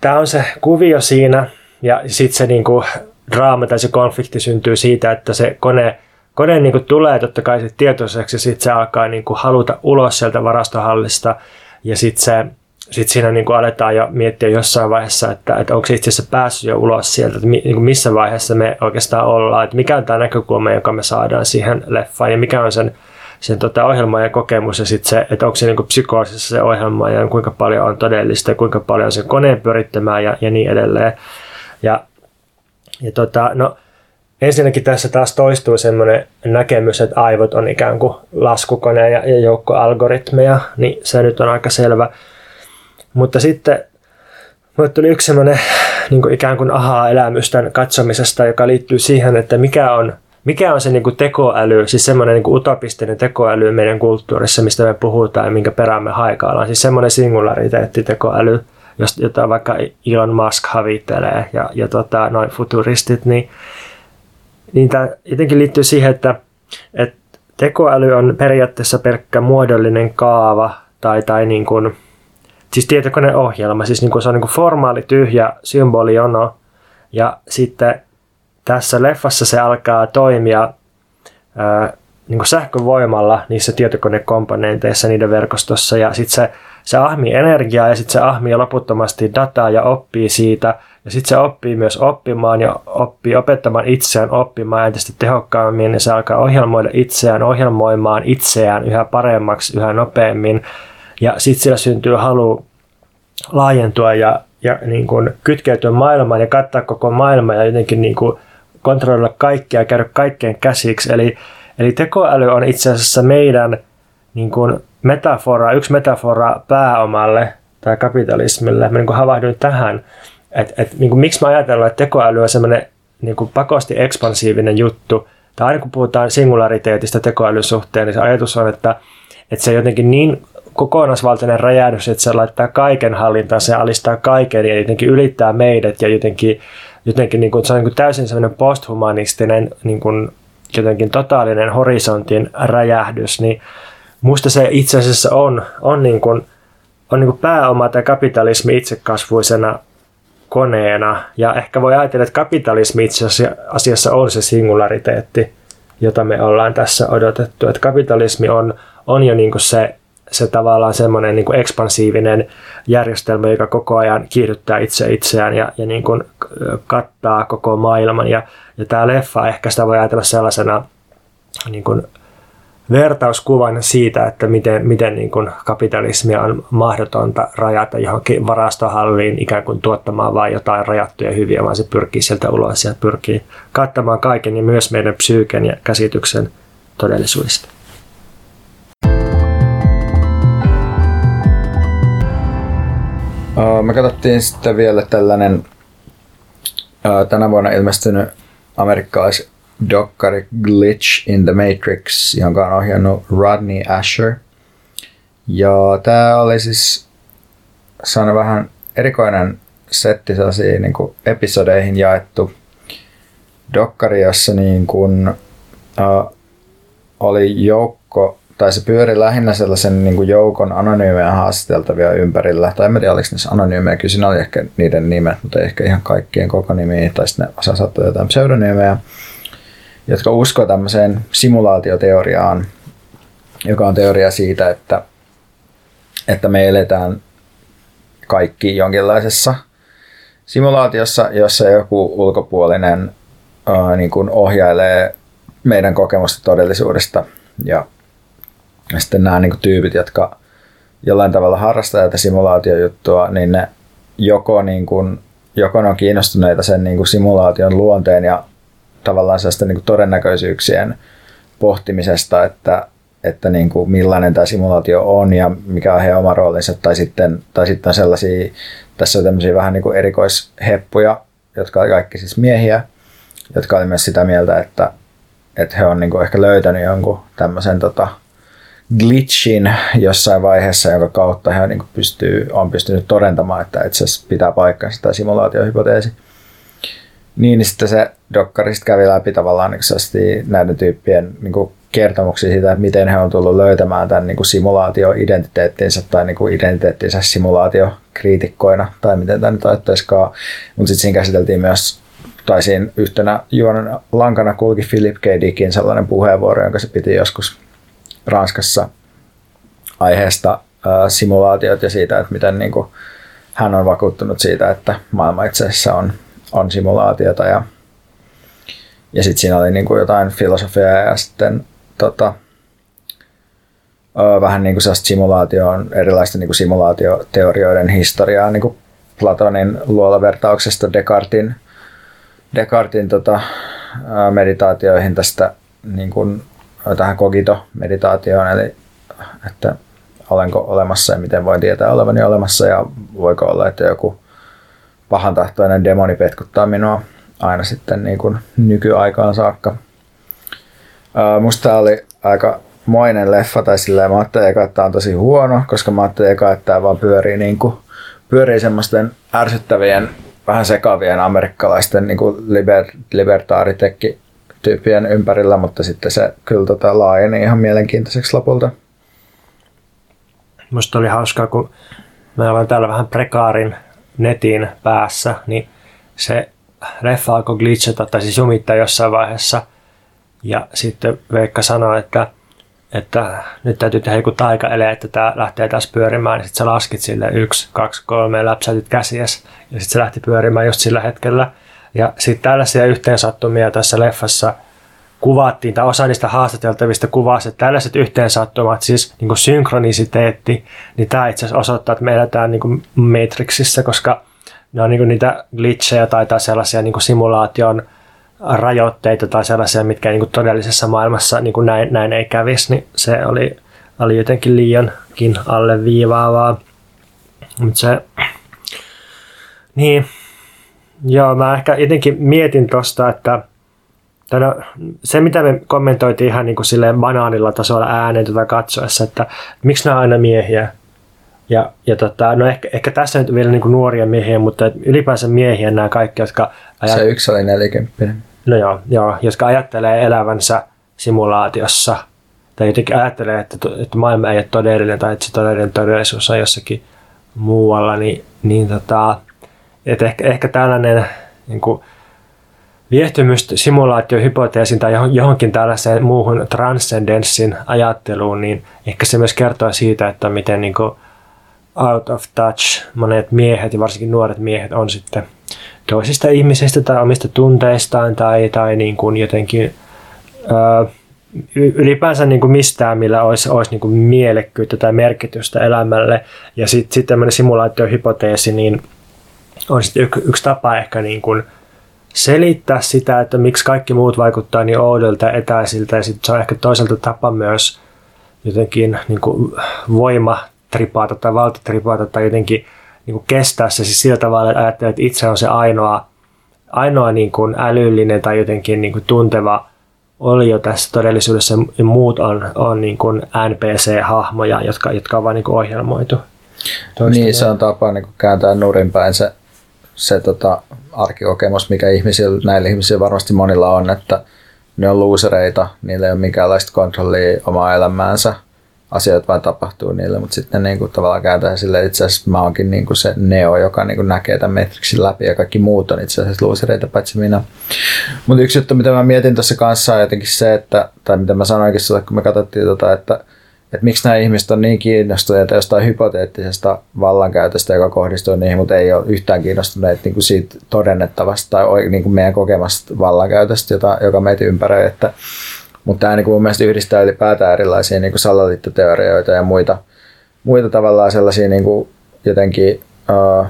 tämä on se kuvio siinä, ja sitten se niinku draama tai se konflikti syntyy siitä, että se kone, kone niinku tulee totta kai sit tietoiseksi ja sitten se alkaa niinku haluta ulos sieltä varastohallista ja sitten se sit siinä niinku aletaan jo miettiä jossain vaiheessa, että, että onko se itse asiassa päässyt jo ulos sieltä, että mi, niinku missä vaiheessa me oikeastaan ollaan, että mikä on tämä näkökulma, joka me saadaan siihen leffaan ja mikä on sen, sen tota ohjelmaajan kokemus ja sitten se, että onko se niinku psykoosissa se ohjelma ja kuinka paljon on todellista ja kuinka paljon on sen koneen pyrittämää ja, ja niin edelleen. Ja, ja tota, no, ensinnäkin tässä taas toistuu semmoinen näkemys, että aivot on ikään kuin laskukone ja, ja joukko algoritmeja, niin se nyt on aika selvä. Mutta sitten mulle tuli yksi semmoinen niin kuin ikään kuin ahaa-elämys tämän katsomisesta, joka liittyy siihen, että mikä on, mikä on se niin kuin tekoäly, siis semmoinen niin kuin utopistinen tekoäly meidän kulttuurissa, mistä me puhutaan ja minkä perään me haikaillaan. Siis semmoinen singulariteetti tekoäly, jota vaikka Elon Musk havittelee ja, ja tota, noin futuristit, niin, niin tämä jotenkin liittyy siihen, että, että tekoäly on periaatteessa pelkkä muodollinen kaava tai, tai niin kuin siis tietokoneohjelma, siis niin kuin se on niin kuin formaali tyhjä symbolijono ja sitten tässä leffassa se alkaa toimia ää, niin kuin sähkövoimalla niissä tietokonekomponenteissa niiden verkostossa. Ja sitten se, se ahmii energiaa ja sitten se ahmii loputtomasti dataa ja oppii siitä. Ja sitten se oppii myös oppimaan ja oppii opettamaan itseään oppimaan entistä tehokkaammin. Ja se alkaa ohjelmoida itseään, ohjelmoimaan itseään yhä paremmaksi, yhä nopeammin. Ja sitten sillä syntyy halu laajentua ja, ja niin kuin kytkeytyä maailmaan ja kattaa koko maailma ja jotenkin niin kuin kontrolloida kaikkea ja käydä kaikkeen käsiksi. Eli, eli tekoäly on itse asiassa meidän niin kuin metafora, yksi metafora pääomalle tai kapitalismille. Mä niin kuin havahduin tähän, että et, niin kuin, miksi mä ajatellaan, että tekoäly on semmoinen niin kuin pakosti ekspansiivinen juttu. Tai aina kun puhutaan singulariteetista tekoälyn suhteen, niin se ajatus on, että, että se on jotenkin niin kokonaisvaltainen räjähdys, että se laittaa kaiken hallintaan, se alistaa kaiken ja jotenkin ylittää meidät ja jotenkin, jotenkin niin kuin, se on niin kuin täysin sellainen posthumanistinen niin kuin, jotenkin totaalinen horisontin räjähdys, niin musta se itse asiassa on, on, niin kuin, on niin kuin pääoma tai kapitalismi itsekasvuisena koneena. Ja ehkä voi ajatella, että kapitalismi itse asiassa on se singulariteetti, jota me ollaan tässä odotettu. Että kapitalismi on, on jo niin kuin se se tavallaan semmoinen niin ekspansiivinen järjestelmä, joka koko ajan kiihdyttää itse itseään ja, ja niin kuin kattaa koko maailman. Ja, ja tämä leffa ehkä sitä voi ajatella sellaisena niin kuin vertauskuvan siitä, että miten, miten niin kuin kapitalismia on mahdotonta rajata johonkin varastohalliin ikään kuin tuottamaan vain jotain rajattuja hyviä, vaan se pyrkii sieltä ulos ja pyrkii kattamaan kaiken ja myös meidän psyyken ja käsityksen todellisuudesta. Me katsottiin sitten vielä tällainen tänä vuonna ilmestynyt amerikkalais dokkari Glitch in the Matrix, jonka on ohjannut Rodney Asher. Ja tämä oli siis saanut vähän erikoinen setti sellaisiin niin kuin episodeihin jaettu dokkari, jossa niin kuin, uh, oli joukko tai se pyöri lähinnä sellaisen niin kuin joukon anonyymejä haastateltavia ympärillä. Tai en tiedä, oliko niissä anonyymejä, kyllä siinä oli ehkä niiden nimet, mutta ei ehkä ihan kaikkien koko nimiä, tai sitten ne osa saattoi jotain pseudonyymejä, jotka uskoo tämmöiseen simulaatioteoriaan, joka on teoria siitä, että, että me eletään kaikki jonkinlaisessa simulaatiossa, jossa joku ulkopuolinen ää, niin kuin ohjailee meidän kokemusta todellisuudesta. Ja ja sitten nämä niin tyypit, jotka jollain tavalla harrastaa tätä simulaatiojuttua, niin ne joko, niin kuin, joko ne on kiinnostuneita sen niin kuin simulaation luonteen ja tavallaan sellaisten niin kuin todennäköisyyksien pohtimisesta, että, että niin kuin millainen tämä simulaatio on ja mikä on heidän oma roolinsa, tai sitten, tai sitten on sellaisia, tässä on tämmöisiä vähän niin kuin erikoisheppuja, jotka ovat kaikki siis miehiä, jotka oli myös sitä mieltä, että, että he on niin kuin ehkä löytänyt jonkun tämmöisen tota, glitchin jossain vaiheessa, jonka kautta hän niin pystyy, on pystynyt todentamaan, että itse asiassa pitää paikkansa tämä simulaatiohypoteesi. Niin, niin sitten se dokkarista kävi läpi tavallaan niin näiden tyyppien niin kuin kertomuksia siitä, että miten he on tullut löytämään tämän niin simulaatio-identiteettinsä tai niin kuin identiteettinsä simulaatiokriitikkoina, tai miten tämä nyt ajattaisikaan. Mutta sitten siinä käsiteltiin myös, tai siinä yhtenä juonen lankana kulki Philip K. Dickin sellainen puheenvuoro, jonka se piti joskus Ranskassa aiheesta ää, simulaatiot ja siitä, että miten niin kuin, hän on vakuuttunut siitä, että maailma itse asiassa on, on simulaatiota ja, ja sitten siinä oli niin kuin jotain filosofiaa ja sitten tota, vähän niin kuin simulaatioon, erilaisten niin kuin simulaatioteorioiden historiaa niin kuin Platonin luolavertauksesta Descartin, Descartin tota, meditaatioihin tästä niin kuin tähän kogito-meditaatioon, eli että olenko olemassa ja miten voin tietää olevani olemassa ja voiko olla, että joku pahan tahtoinen demoni petkuttaa minua aina sitten niin kuin nykyaikaan saakka. musta tämä oli aika moinen leffa, tai silleen mä ajattelin eka, että tämä on tosi huono, koska mä ajattelin eka, että tämä vaan pyörii, niin kuin, pyörii semmoisten ärsyttävien, vähän sekavien amerikkalaisten niin kuin liber, libertaaritekki tyyppien ympärillä, mutta sitten se kyllä tota laajeni ihan mielenkiintoiseksi lopulta. Musta oli hauskaa, kun me ollaan täällä vähän prekaarin netin päässä, niin se leffa alkoi glitchata tai siis jumittaa jossain vaiheessa. Ja sitten Veikka sanoi, että, että nyt täytyy tehdä joku taikaele, että tämä lähtee taas pyörimään. Niin sitten sä laskit sille yksi, kaksi, kolme ja läpsäytit käsiäs. Ja sitten se lähti pyörimään just sillä hetkellä. Ja sitten tällaisia yhteensattumia tässä leffassa kuvattiin, tai osa niistä haastateltavista kuvasi, että tällaiset yhteensattumat, siis niin kuin synkronisiteetti, niin tämä itse asiassa osoittaa, että me eletään niin kuin koska ne on niin kuin niitä glitchejä tai, tai sellaisia niin kuin simulaation rajoitteita tai sellaisia, mitkä niin kuin todellisessa maailmassa niin kuin näin, näin ei kävisi, niin se oli, oli jotenkin liiankin alleviivaavaa. Mutta se, niin, joo, mä ehkä jotenkin mietin tosta, että no, se, mitä me kommentoitiin ihan niin kuin silleen banaanilla tasolla ääneen tätä katsoessa, että miksi nämä on aina miehiä, ja, ja tota, no ehkä, ehkä tässä nyt vielä niin kuin nuoria miehiä, mutta ylipäänsä miehiä nämä kaikki, jotka... Ajat... Se yksi oli 40. No joo, joo, jotka ajattelee elävänsä simulaatiossa, tai jotenkin ajattelee, että, että maailma ei ole todellinen, tai että se todellinen todellisuus on jossakin muualla, niin, niin tota, että ehkä, ehkä tällainen niin kuin, viehtymys simulaatiohypoteesin tai johonkin tällaiseen muuhun transcendenssin ajatteluun, niin ehkä se myös kertoo siitä, että miten niin kuin, out of touch monet miehet ja varsinkin nuoret miehet on sitten toisista ihmisistä tai omista tunteistaan tai, tai niin kuin jotenkin ö, ylipäänsä niin kuin mistään, millä olisi, olisi niin kuin mielekkyyttä tai merkitystä elämälle. Ja sitten sit tämmöinen simulaatiohypoteesi niin on sitten yksi, yksi tapa ehkä niin kuin selittää sitä, että miksi kaikki muut vaikuttaa niin oudolta ja etäisiltä. Ja sitten se on ehkä toiselta tapa myös jotenkin niin kuin voima tripata tai valtatripata tai jotenkin niin kuin kestää se siis sillä tavalla, että ajattelee, että itse on se ainoa, ainoa niin kuin älyllinen tai jotenkin niin kuin tunteva olio tässä todellisuudessa ja muut on, on niin kuin NPC-hahmoja, jotka, jotka on vain niin kuin ohjelmoitu. Toistuminen. Niin, se on tapa niin kuin kääntää nurinpäin se, se tota, arkikokemus, mikä ihmisillä, näillä ihmisillä varmasti monilla on, että ne on luusereita, niillä ei ole minkäänlaista kontrollia omaa elämäänsä – asiat vaan tapahtuu niille, mutta sitten niin kuin tavallaan kääntää sille itse asiassa mä oonkin niin kuin se Neo, joka niin kuin näkee tämän Matrixin läpi ja kaikki muut on itse asiassa luusereita paitsi minä. Mutta yksi juttu, mitä mä mietin tuossa kanssa on jotenkin se, että, tai mitä mä sanoinkin sulle, kun me katsottiin tota, että, että miksi nämä ihmiset on niin kiinnostuneita jostain hypoteettisesta vallankäytöstä, joka kohdistuu niihin, mutta ei ole yhtään kiinnostuneet niin kuin siitä todennettavasta tai niin kuin meidän kokemasta vallankäytöstä, jota, joka meitä ympäröi. Että, mutta tämä niin mun mielestä yhdistää ylipäätään erilaisia niin salaliittoteorioita ja muita, muita tavallaan sellaisia niin kuin jotenkin uh,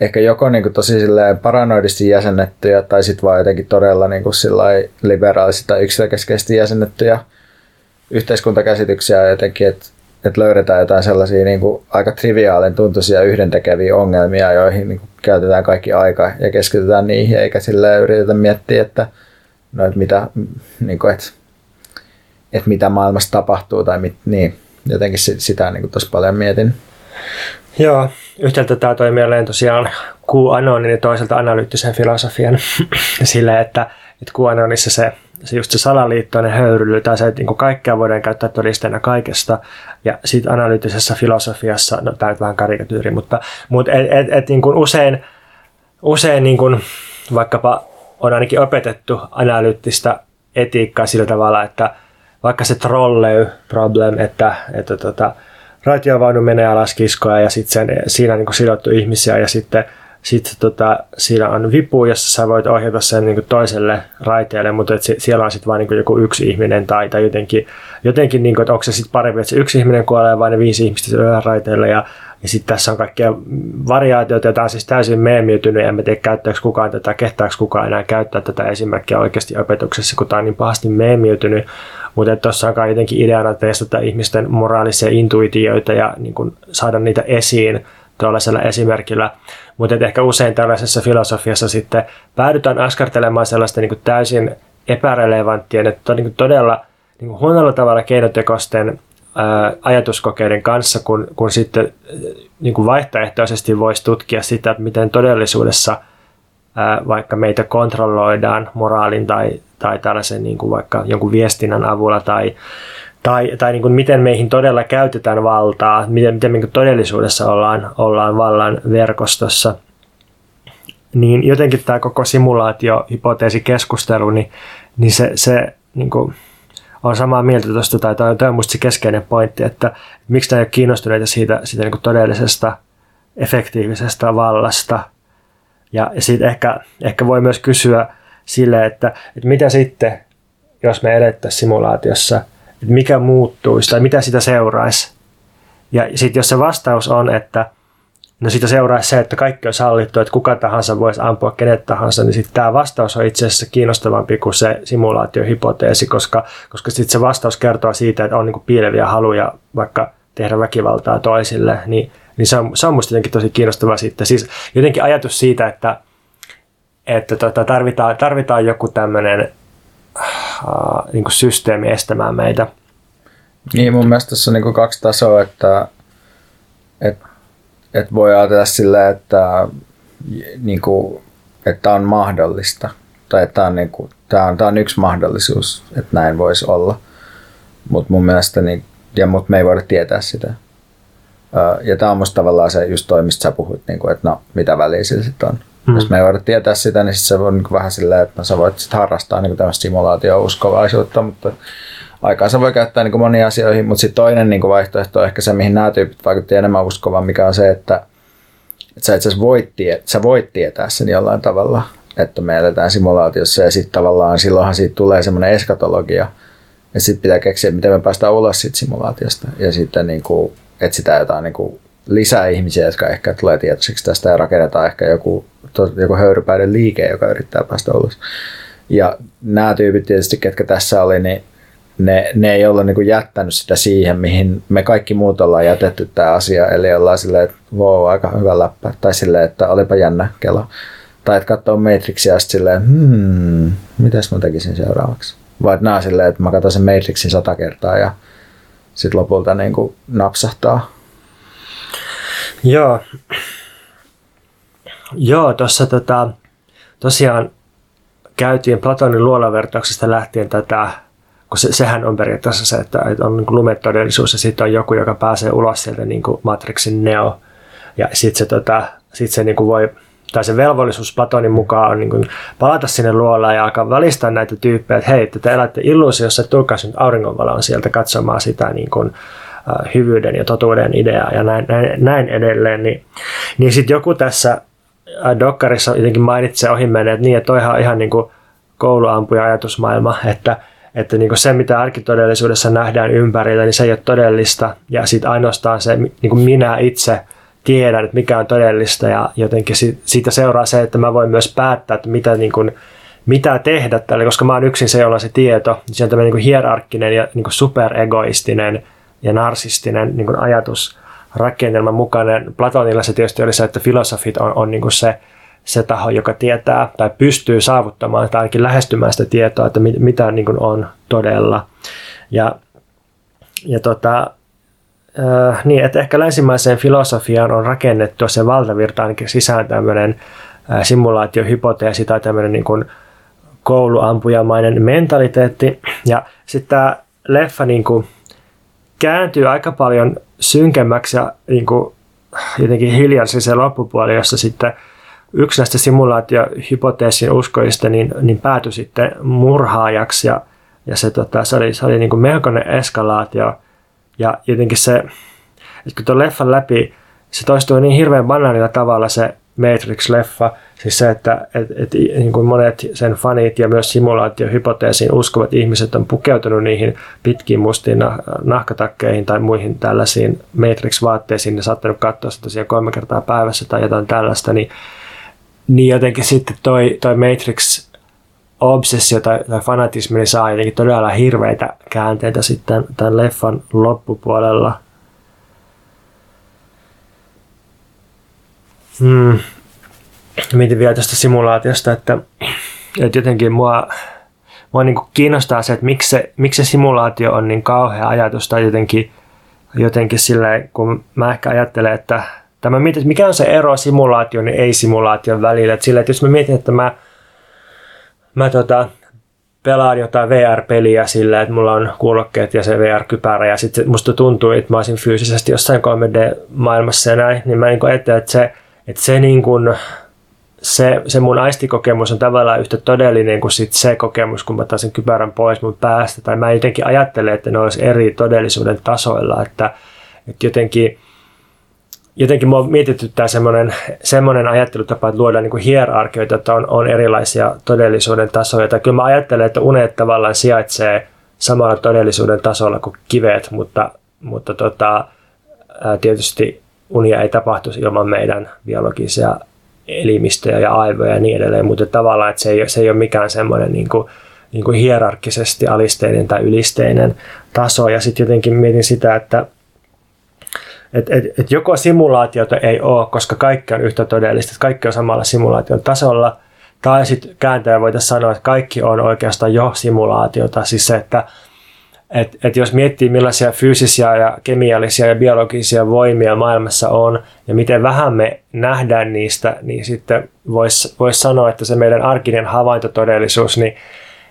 ehkä joko niin kuin tosi paranoidisti jäsennettyjä tai sitten vaan jotenkin todella niin kuin liberaalisesti tai yksilökeskeisesti jäsennettyjä yhteiskuntakäsityksiä jotenkin, että että löydetään jotain sellaisia niin kuin aika triviaalin tuntuisia yhdentekeviä ongelmia, joihin niin kuin käytetään kaikki aika ja keskitytään niihin, eikä sille yritetä miettiä, että no, että mitä, niin kuin, että, että mitä maailmassa tapahtuu tai mit, niin, jotenkin sitä niin tosi paljon mietin. Joo, yhtäältä tämä toi mieleen tosiaan QAnonin ja toiselta analyyttisen filosofian sille, että, että QAnonissa se, se just se salaliittoinen höyryily tai se, että niin kaikkea voidaan käyttää todisteena kaikesta. Ja sitten analyyttisessä filosofiassa, no tämä on vähän karikatyyri, mutta, mutta et, et, et, niin kuin usein, usein niin kuin vaikkapa on ainakin opetettu analyyttistä etiikkaa sillä tavalla, että vaikka se trolley problem, että, että tota, raitiovaunu menee alas kiskoja ja sitten siinä niin sidottu ihmisiä ja sitten sitten tota, siinä on vipu, jossa sä voit ohjata sen niin toiselle raiteelle, mutta et siellä on sitten vain niin joku yksi ihminen tai, tai jotenkin, jotenkin niin kuin, että onko se sitten parempi, että se yksi ihminen kuolee vai ne viisi ihmistä sillä raiteelle ja ja sitten tässä on kaikkia variaatioita, joita on siis täysin meemiytynyt, en tiedä käyttääkö kukaan tätä, kehtaako kukaan enää käyttää tätä esimerkkiä oikeasti opetuksessa, kun tämä on niin pahasti meemiytynyt. Mutta tuossa on jotenkin ideana testata ihmisten moraalisia intuitioita ja niin kun saada niitä esiin tuollaisella esimerkillä. Mutta ehkä usein tällaisessa filosofiassa sitten päädytään askartelemaan sellaista niin täysin epärelevanttia, että niin todella niin huonolla tavalla keinotekoisten ajatuskokeiden kanssa, kun, kun sitten niin kuin vaihtoehtoisesti voisi tutkia sitä, että miten todellisuudessa ää, vaikka meitä kontrolloidaan moraalin tai, tai tällaisen niin kuin vaikka jonkun viestinnän avulla tai, tai, tai niin kuin miten meihin todella käytetään valtaa, miten, miten me todellisuudessa ollaan, ollaan vallan verkostossa. Niin jotenkin tämä koko simulaatio-hypoteesikeskustelu, niin, niin se, se niin kuin, on samaa mieltä tuosta, tai tämä on, tämä on se keskeinen pointti, että miksi nämä ei ole kiinnostuneita siitä, siitä niin kuin todellisesta efektiivisestä vallasta. Ja, ja siitä ehkä, ehkä voi myös kysyä sille, että, että mitä sitten, jos me elettäisiin simulaatiossa, että mikä muuttuisi tai mitä sitä seuraisi. Ja sitten jos se vastaus on, että no siitä seuraisi se, että kaikki on sallittu, että kuka tahansa voisi ampua kenet tahansa, niin sitten tämä vastaus on itse asiassa kiinnostavampi kuin se simulaatiohypoteesi, koska, koska sitten se vastaus kertoo siitä, että on niin piileviä haluja vaikka tehdä väkivaltaa toisille, niin, niin se, on, se on musta jotenkin tosi kiinnostavaa sitten. Siis jotenkin ajatus siitä, että, että tota, tarvitaan, tarvitaan joku tämmöinen äh, niin systeemi estämään meitä. Niin, mun mielestä tässä on niin kaksi tasoa, että, että, että voi ajatella sillä, että, niin kuin, että on mahdollista. Tai että on, niin kuin, tämä, on, tämä on yksi mahdollisuus, että näin voisi olla. Mutta mun mielestä, niin, ja mut me ei voida tietää sitä. Ja tämä on musta tavallaan se just toi, mistä sä puhuit, niin kuin, että no, mitä väliä sillä sitten on. Mm. Jos me ei voida tietää sitä, niin sit se on niin vähän silleen, että no, sä voit sit harrastaa niin tämmöistä simulaatio-uskovaisuutta, mutta aikaa se voi käyttää niin moniin asioihin, mutta sitten toinen niin vaihtoehto on ehkä se, mihin nämä tyypit vaikutti enemmän uskovaan, mikä on se, että, että sä itse asiassa voit, tie, sä voit tietää sen jollain tavalla, että me eletään simulaatiossa ja sitten tavallaan silloinhan siitä tulee semmoinen eskatologia, ja sitten pitää keksiä, miten me päästään ulos siitä simulaatiosta. Ja sitten niin kuin, etsitään jotain niin kuin lisää ihmisiä, jotka ehkä tulee tietoisiksi tästä ja rakennetaan ehkä joku, joku höyrypäiden liike, joka yrittää päästä ulos. Ja nämä tyypit tietysti, ketkä tässä oli, niin ne, ne ei ole niin jättänyt sitä siihen, mihin me kaikki muut ollaan jätetty tämä asia. Eli ollaan silleen, että wow, aika hyvä läppä. Tai silleen, että olipa jännä kelo. Tai että katsoo Matrixia ja silleen, hmm, mitäs mä tekisin seuraavaksi. Vai että nämä silleen, että mä katson sen Matrixin sata kertaa ja sitten lopulta niin kuin napsahtaa. Joo. Joo, tuossa tota, tosiaan käytiin Platonin luolavertauksesta lähtien tätä kun se, sehän on periaatteessa se, että, on niin lumetodellisuus ja sitten on joku, joka pääsee ulos sieltä niin kuin Matrixin neo. Ja sitten se, tota, sit se niin kuin voi, tai se velvollisuus Platonin mukaan on niin kuin palata sinne luolaan ja alkaa välistaa näitä tyyppejä, että hei, te elätte illuusiossa, että tulkaa nyt auringonvalon sieltä katsomaan sitä niin kuin, hyvyyden ja totuuden ideaa ja näin, näin, näin edelleen. Niin, niin sitten joku tässä äh, Dokkarissa jotenkin mainitsee ohi että niin, että toihan on ihan niin kuin kouluampuja ajatusmaailma, että – että niin se, mitä arkitodellisuudessa nähdään ympärillä, niin se ei ole todellista. Ja sitten ainoastaan se, niin kuin minä itse tiedän, että mikä on todellista. Ja jotenkin siitä seuraa se, että mä voin myös päättää, että mitä, niin kuin, mitä tehdä tälle, koska mä oon yksin se, jolla on se tieto. Se on tämmöinen niin hierarkkinen ja niin superegoistinen ja narsistinen niin ajatus rakennelman mukainen. Platonilla se tietysti oli se, että filosofit on, on niin se, se taho, joka tietää tai pystyy saavuttamaan tai ainakin lähestymään sitä tietoa, että mit, mitä niin kuin on todella. Ja, ja tota, äh, niin, että ehkä länsimaiseen filosofiaan on rakennettu se valtavirta ainakin sisään tämmöinen äh, simulaatiohypoteesi tai tämmöinen niin kuin kouluampujamainen mentaliteetti. Ja sitten tämä leffa niin kuin kääntyy aika paljon synkemmäksi ja niin kuin jotenkin hiljaisi se loppupuoli, jossa sitten yksi näistä simulaatiohypoteesin uskoista niin, niin päätyi sitten murhaajaksi ja, ja se, tota, se oli, se oli niin kuin melkoinen eskalaatio. Ja jotenkin se, että kun tuon leffan läpi se toistuu niin hirveän banaanilla tavalla se Matrix-leffa, siis se, että et, et, niin kuin monet sen fanit ja myös simulaatiohypoteesiin uskovat ihmiset on pukeutunut niihin pitkiin mustiin nahkatakkeihin tai muihin tällaisiin Matrix-vaatteisiin. Ja saattanut katsoa sitä tosiaan kolme kertaa päivässä tai jotain tällaista, niin niin jotenkin sitten toi, toi Matrix obsessio tai, tai fanatismi niin saa jotenkin todella hirveitä käänteitä sitten tämän leffan loppupuolella. Hmm. Mietin vielä tästä simulaatiosta, että, että jotenkin mua, mua niin kiinnostaa se, että miksi se, miksi se simulaatio on niin kauhea ajatus tai jotenkin, jotenkin silleen, kun mä ehkä ajattelen, että Tämä mietin, että mikä on se ero simulaation ja ei-simulaation välillä. Että sillä, että jos mä mietin, että mä, mä tota, pelaan jotain VR-peliä sillä, että mulla on kuulokkeet ja se VR-kypärä ja sitten musta tuntuu, että mä olisin fyysisesti jossain 3D-maailmassa ja näin, niin mä niin ajattelen, että se, että se, niin kuin, se, se mun aistikokemus on tavallaan yhtä todellinen kuin sit se kokemus, kun mä taisin kypärän pois mun päästä. Tai mä jotenkin ajattelen, että ne olisi eri todellisuuden tasoilla, että, että jotenkin jotenkin mua mietityttää semmoinen, semmoinen ajattelutapa, että luodaan niin hierarkioita, että on, on erilaisia todellisuuden tasoja. Tai kyllä mä ajattelen, että unet tavallaan sijaitsee samalla todellisuuden tasolla kuin kivet, mutta, mutta tota, ää, tietysti unia ei tapahtuisi ilman meidän biologisia elimistöjä ja aivoja ja niin edelleen, mutta tavallaan että se, ei, se ei ole mikään semmoinen niin kuin, niin kuin hierarkkisesti alisteinen tai ylisteinen taso. Ja sitten jotenkin mietin sitä, että et, et, et joko simulaatiota ei ole, koska kaikki on yhtä todellista, että kaikki on samalla simulaation tasolla, tai sitten kääntäjä voitaisiin sanoa, että kaikki on oikeastaan jo simulaatiota, siis se, että et, et jos miettii millaisia fyysisiä ja kemiallisia ja biologisia voimia maailmassa on ja miten vähän me nähdään niistä, niin sitten voisi vois sanoa, että se meidän arkinen havaintotodellisuus, niin,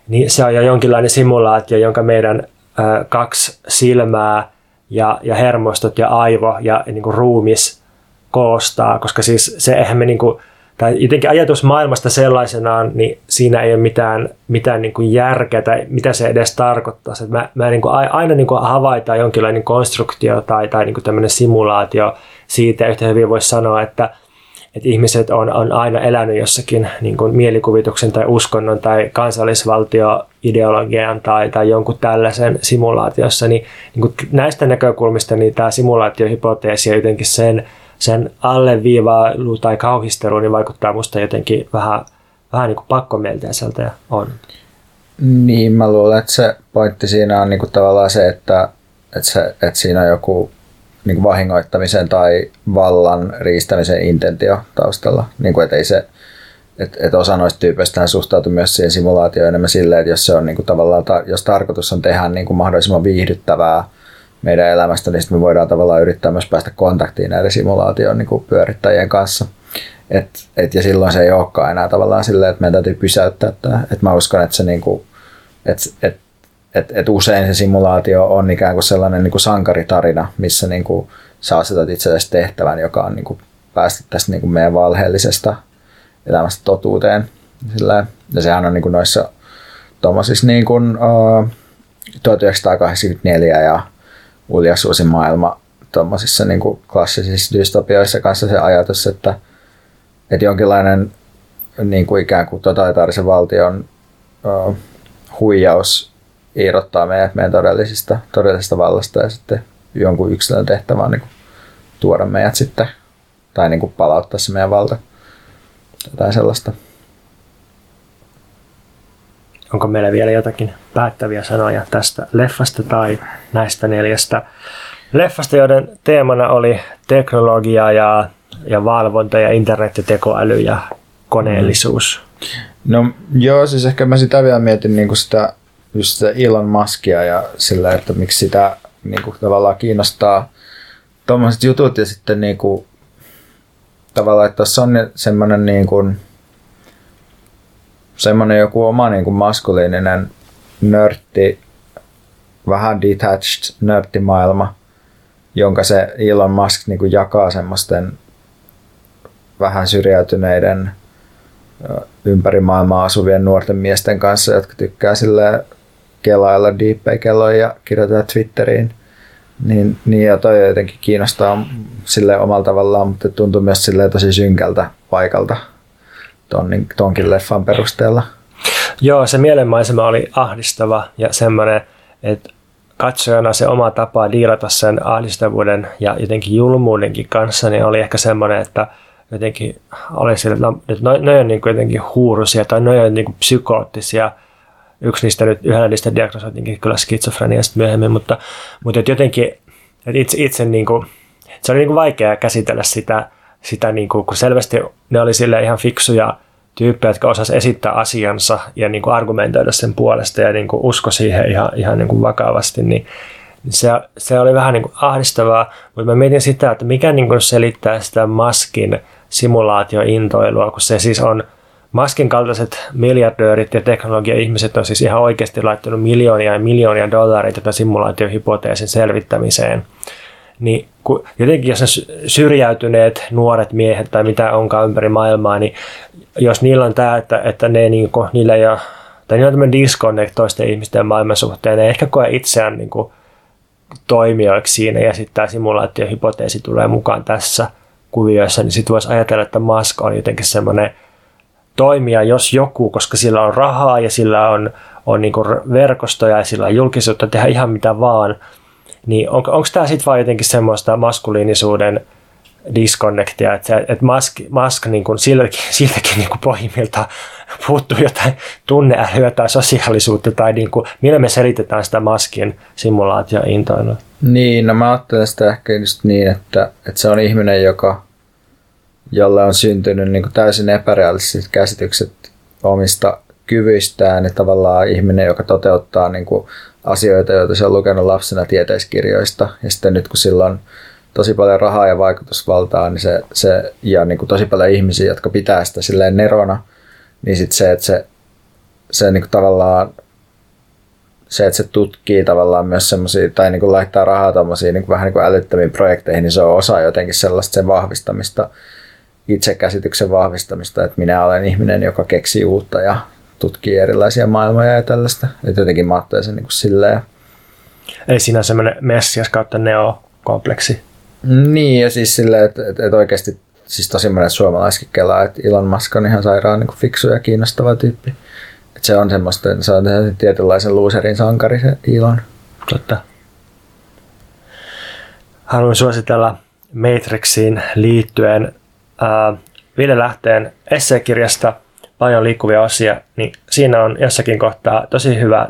niin se on jo jonkinlainen simulaatio, jonka meidän ä, kaksi silmää ja, ja hermostot ja aivo ja niin kuin ruumis koostaa, koska siis se eihän me niin kuin, tai jotenkin ajatus maailmasta sellaisenaan, niin siinä ei ole mitään, mitään niin kuin järkeä tai mitä se edes tarkoittaa. Mä, mä niin kuin aina niin kuin havaitaan jonkinlainen konstruktio tai, tai niin kuin tämmöinen simulaatio siitä, yhtä hyvin voisi sanoa, että, että ihmiset on, on aina elänyt jossakin niin kuin mielikuvituksen tai uskonnon tai kansallisvaltioideologian tai, tai jonkun tällaisen simulaatiossa, niin, niin kuin näistä näkökulmista niin tämä simulaatiohypoteesi ja jotenkin sen, sen alleviivailu tai kauhistelu niin vaikuttaa musta jotenkin vähän, vähän niin pakkomielteiseltä ja on. Niin, mä luulen, että se pointti siinä on niin kuin tavallaan se, että, että, se, että siinä on joku niin kuin vahingoittamisen tai vallan riistämisen intentio taustalla. Niin kuin, että ei se, että, että osa noista tyypeistä suhtautuu myös siihen simulaatioon enemmän silleen, että jos se on niin kuin tavallaan, jos tarkoitus on tehdä niin kuin mahdollisimman viihdyttävää meidän elämästä, niin sitten me voidaan tavallaan yrittää myös päästä kontaktiin näiden simulaation niin pyörittäjien kanssa. Et, et, ja silloin se ei olekaan enää tavallaan silleen, että meidän täytyy pysäyttää tämä. Et mä uskon, että se niin kuin, et, et et, et usein se simulaatio on ikään kuin sellainen niin kuin sankaritarina, missä niin kuin sä asetat itsellesi tehtävän, joka on niin kuin päästä tästä niin kuin meidän valheellisesta elämästä totuuteen. Sillä, ja sehän on niin kuin noissa tuommoisissa niin kuin, uh, 1984 ja Uljas uusi maailma tuommoisissa niin klassisissa dystopioissa kanssa se ajatus, että, että jonkinlainen niin kuin ikään kuin totalitaarisen valtion uh, huijaus irrottaa meidät meidän todellisesta, todellisesta vallasta ja sitten jonkun yksilön tehtävä on niin kuin tuoda meidät sitten tai niin kuin palauttaa se meidän valta. Jotain sellaista. Onko meillä vielä jotakin päättäviä sanoja tästä leffasta tai näistä neljästä leffasta, joiden teemana oli teknologia ja, ja valvonta ja internet ja tekoäly ja koneellisuus? No joo, siis ehkä mä sitä vielä mietin niin kuin sitä just se Elon Muskia ja sillä, että miksi sitä niin kuin, tavallaan kiinnostaa tuommoiset jutut ja sitten niin kuin, tavallaan, että tässä on semmoinen niin kuin, semmoinen joku oma niin kuin maskuliininen nörtti, vähän detached nörttimaailma, jonka se Elon Musk niin kuin jakaa semmoisten vähän syrjäytyneiden ympäri maailmaa asuvien nuorten miesten kanssa, jotka tykkää sille kelailla deepfake ja kirjoittaa Twitteriin. Niin, niin ja toi jotenkin kiinnostaa sille omalla tavallaan, mutta tuntuu myös sille tosi synkältä paikalta ton, tonkin leffan perusteella. Joo, se mielenmaisema oli ahdistava ja semmoinen, että katsojana se oma tapa diilata sen ahdistavuuden ja jotenkin julmuudenkin kanssa, niin oli ehkä semmoinen, että jotenkin oli sille, että no, no, no on niin jotenkin huurusia tai ne on niin kuin psykoottisia – yksi niistä nyt, yhdellä niistä diagnosoitinkin kyllä skitsofrenia myöhemmin, mutta, mutta et jotenkin et itse, itse niin kuin, se oli niin kuin vaikea käsitellä sitä, sitä niin kuin, kun selvästi ne oli sille ihan fiksuja tyyppejä, jotka osas esittää asiansa ja niin kuin argumentoida sen puolesta ja niin kuin usko siihen ihan, ihan niin kuin vakavasti, niin se, se oli vähän niin kuin ahdistavaa, mutta mä mietin sitä, että mikä niin kuin selittää sitä maskin simulaatiointoilua, kun se siis on Maskin kaltaiset miljardöörit ja teknologia-ihmiset on siis ihan oikeasti laittanut miljoonia ja miljoonia dollareita tätä simulaatiohypoteesin selvittämiseen. Niin kun, jotenkin jos ne syrjäytyneet nuoret miehet tai mitä onkaan ympäri maailmaa, niin jos niillä on tämä, että, että ne niin kuin, niillä ei ole, tai niillä on tämmöinen disconnect toisten ihmisten maailman suhteen, ne ehkä koe itseään niin kuin, toimijoiksi siinä ja sitten tämä simulaatiohypoteesi tulee mukaan tässä kuvioissa, niin sitten voisi ajatella, että Musk on jotenkin semmoinen toimija, jos joku, koska sillä on rahaa ja sillä on, on niin verkostoja ja sillä on julkisuutta tehdä ihan mitä vaan, niin on, onko tämä sitten vaan jotenkin semmoista maskuliinisuuden disconnectia, että, että Musk, Musk niin kuin siltäkin, siltäkin niin kuin pohjimmilta puuttuu jotain tunneälyä tai sosiaalisuutta, tai niin kuin, millä me selitetään sitä Muskin simulaatiointoilua? Niin, no mä ajattelen sitä ehkä just niin, että, että se on ihminen, joka, jolle on syntynyt niin täysin epärealistiset käsitykset omista kyvyistään, ja tavallaan ihminen, joka toteuttaa niin asioita, joita se on lukenut lapsena tieteiskirjoista, ja sitten nyt kun sillä on tosi paljon rahaa ja vaikutusvaltaa niin se, se, ja niin kuin tosi paljon ihmisiä, jotka pitää sitä silleen nerona, niin sitten se, että se, se niin kuin tavallaan se, että se tutkii tavallaan myös semmoisia, tai niin kuin laittaa rahaa tommosiin niin kuin vähän niin kuin älyttömiin projekteihin, niin se on osa jotenkin sellaista sen vahvistamista, itsekäsityksen vahvistamista, että minä olen ihminen, joka keksii uutta ja tutkii erilaisia maailmoja ja tällaista. Että jotenkin mä sen niin kuin silleen. Eli siinä on semmoinen messias kautta neo-kompleksi. Niin, ja siis silleen, että, että, että oikeasti siis tosi monet suomalaiskin kelaa, että Elon Musk on ihan sairaan niin fiksu ja kiinnostava tyyppi. Että se on semmoista, että se on tietynlaisen loserin sankari se Elon. Totta. Haluan suositella Matrixiin liittyen äh, Ville Lähteen esseekirjasta Paljon liikkuvia osia, niin siinä on jossakin kohtaa tosi hyvä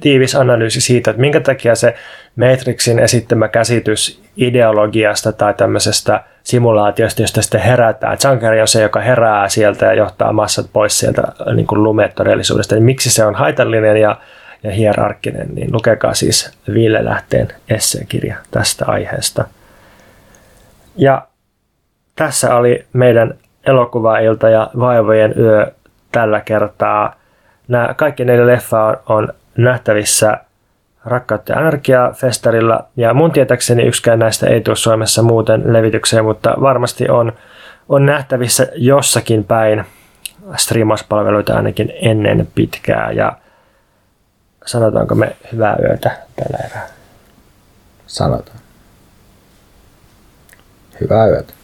tiivis analyysi siitä, että minkä takia se Matrixin esittämä käsitys ideologiasta tai tämmöisestä simulaatiosta, josta sitten herätään. Junkeri on se, joka herää sieltä ja johtaa massat pois sieltä niin kuin lumetodellisuudesta. Niin miksi se on haitallinen ja, ja hierarkkinen, niin lukekaa siis Ville Lähteen esseekirja tästä aiheesta. Ja tässä oli meidän elokuvailta ja vaivojen yö tällä kertaa. Nämä kaikki neljä leffaa on nähtävissä Rakkautta ja Anarkia-festarilla. Ja mun tietäkseni yksikään näistä ei tule Suomessa muuten levitykseen, mutta varmasti on, on nähtävissä jossakin päin striimauspalveluita ainakin ennen pitkää. Ja sanotaanko me hyvää yötä tällä erää? Sanotaan. Hyvää yötä.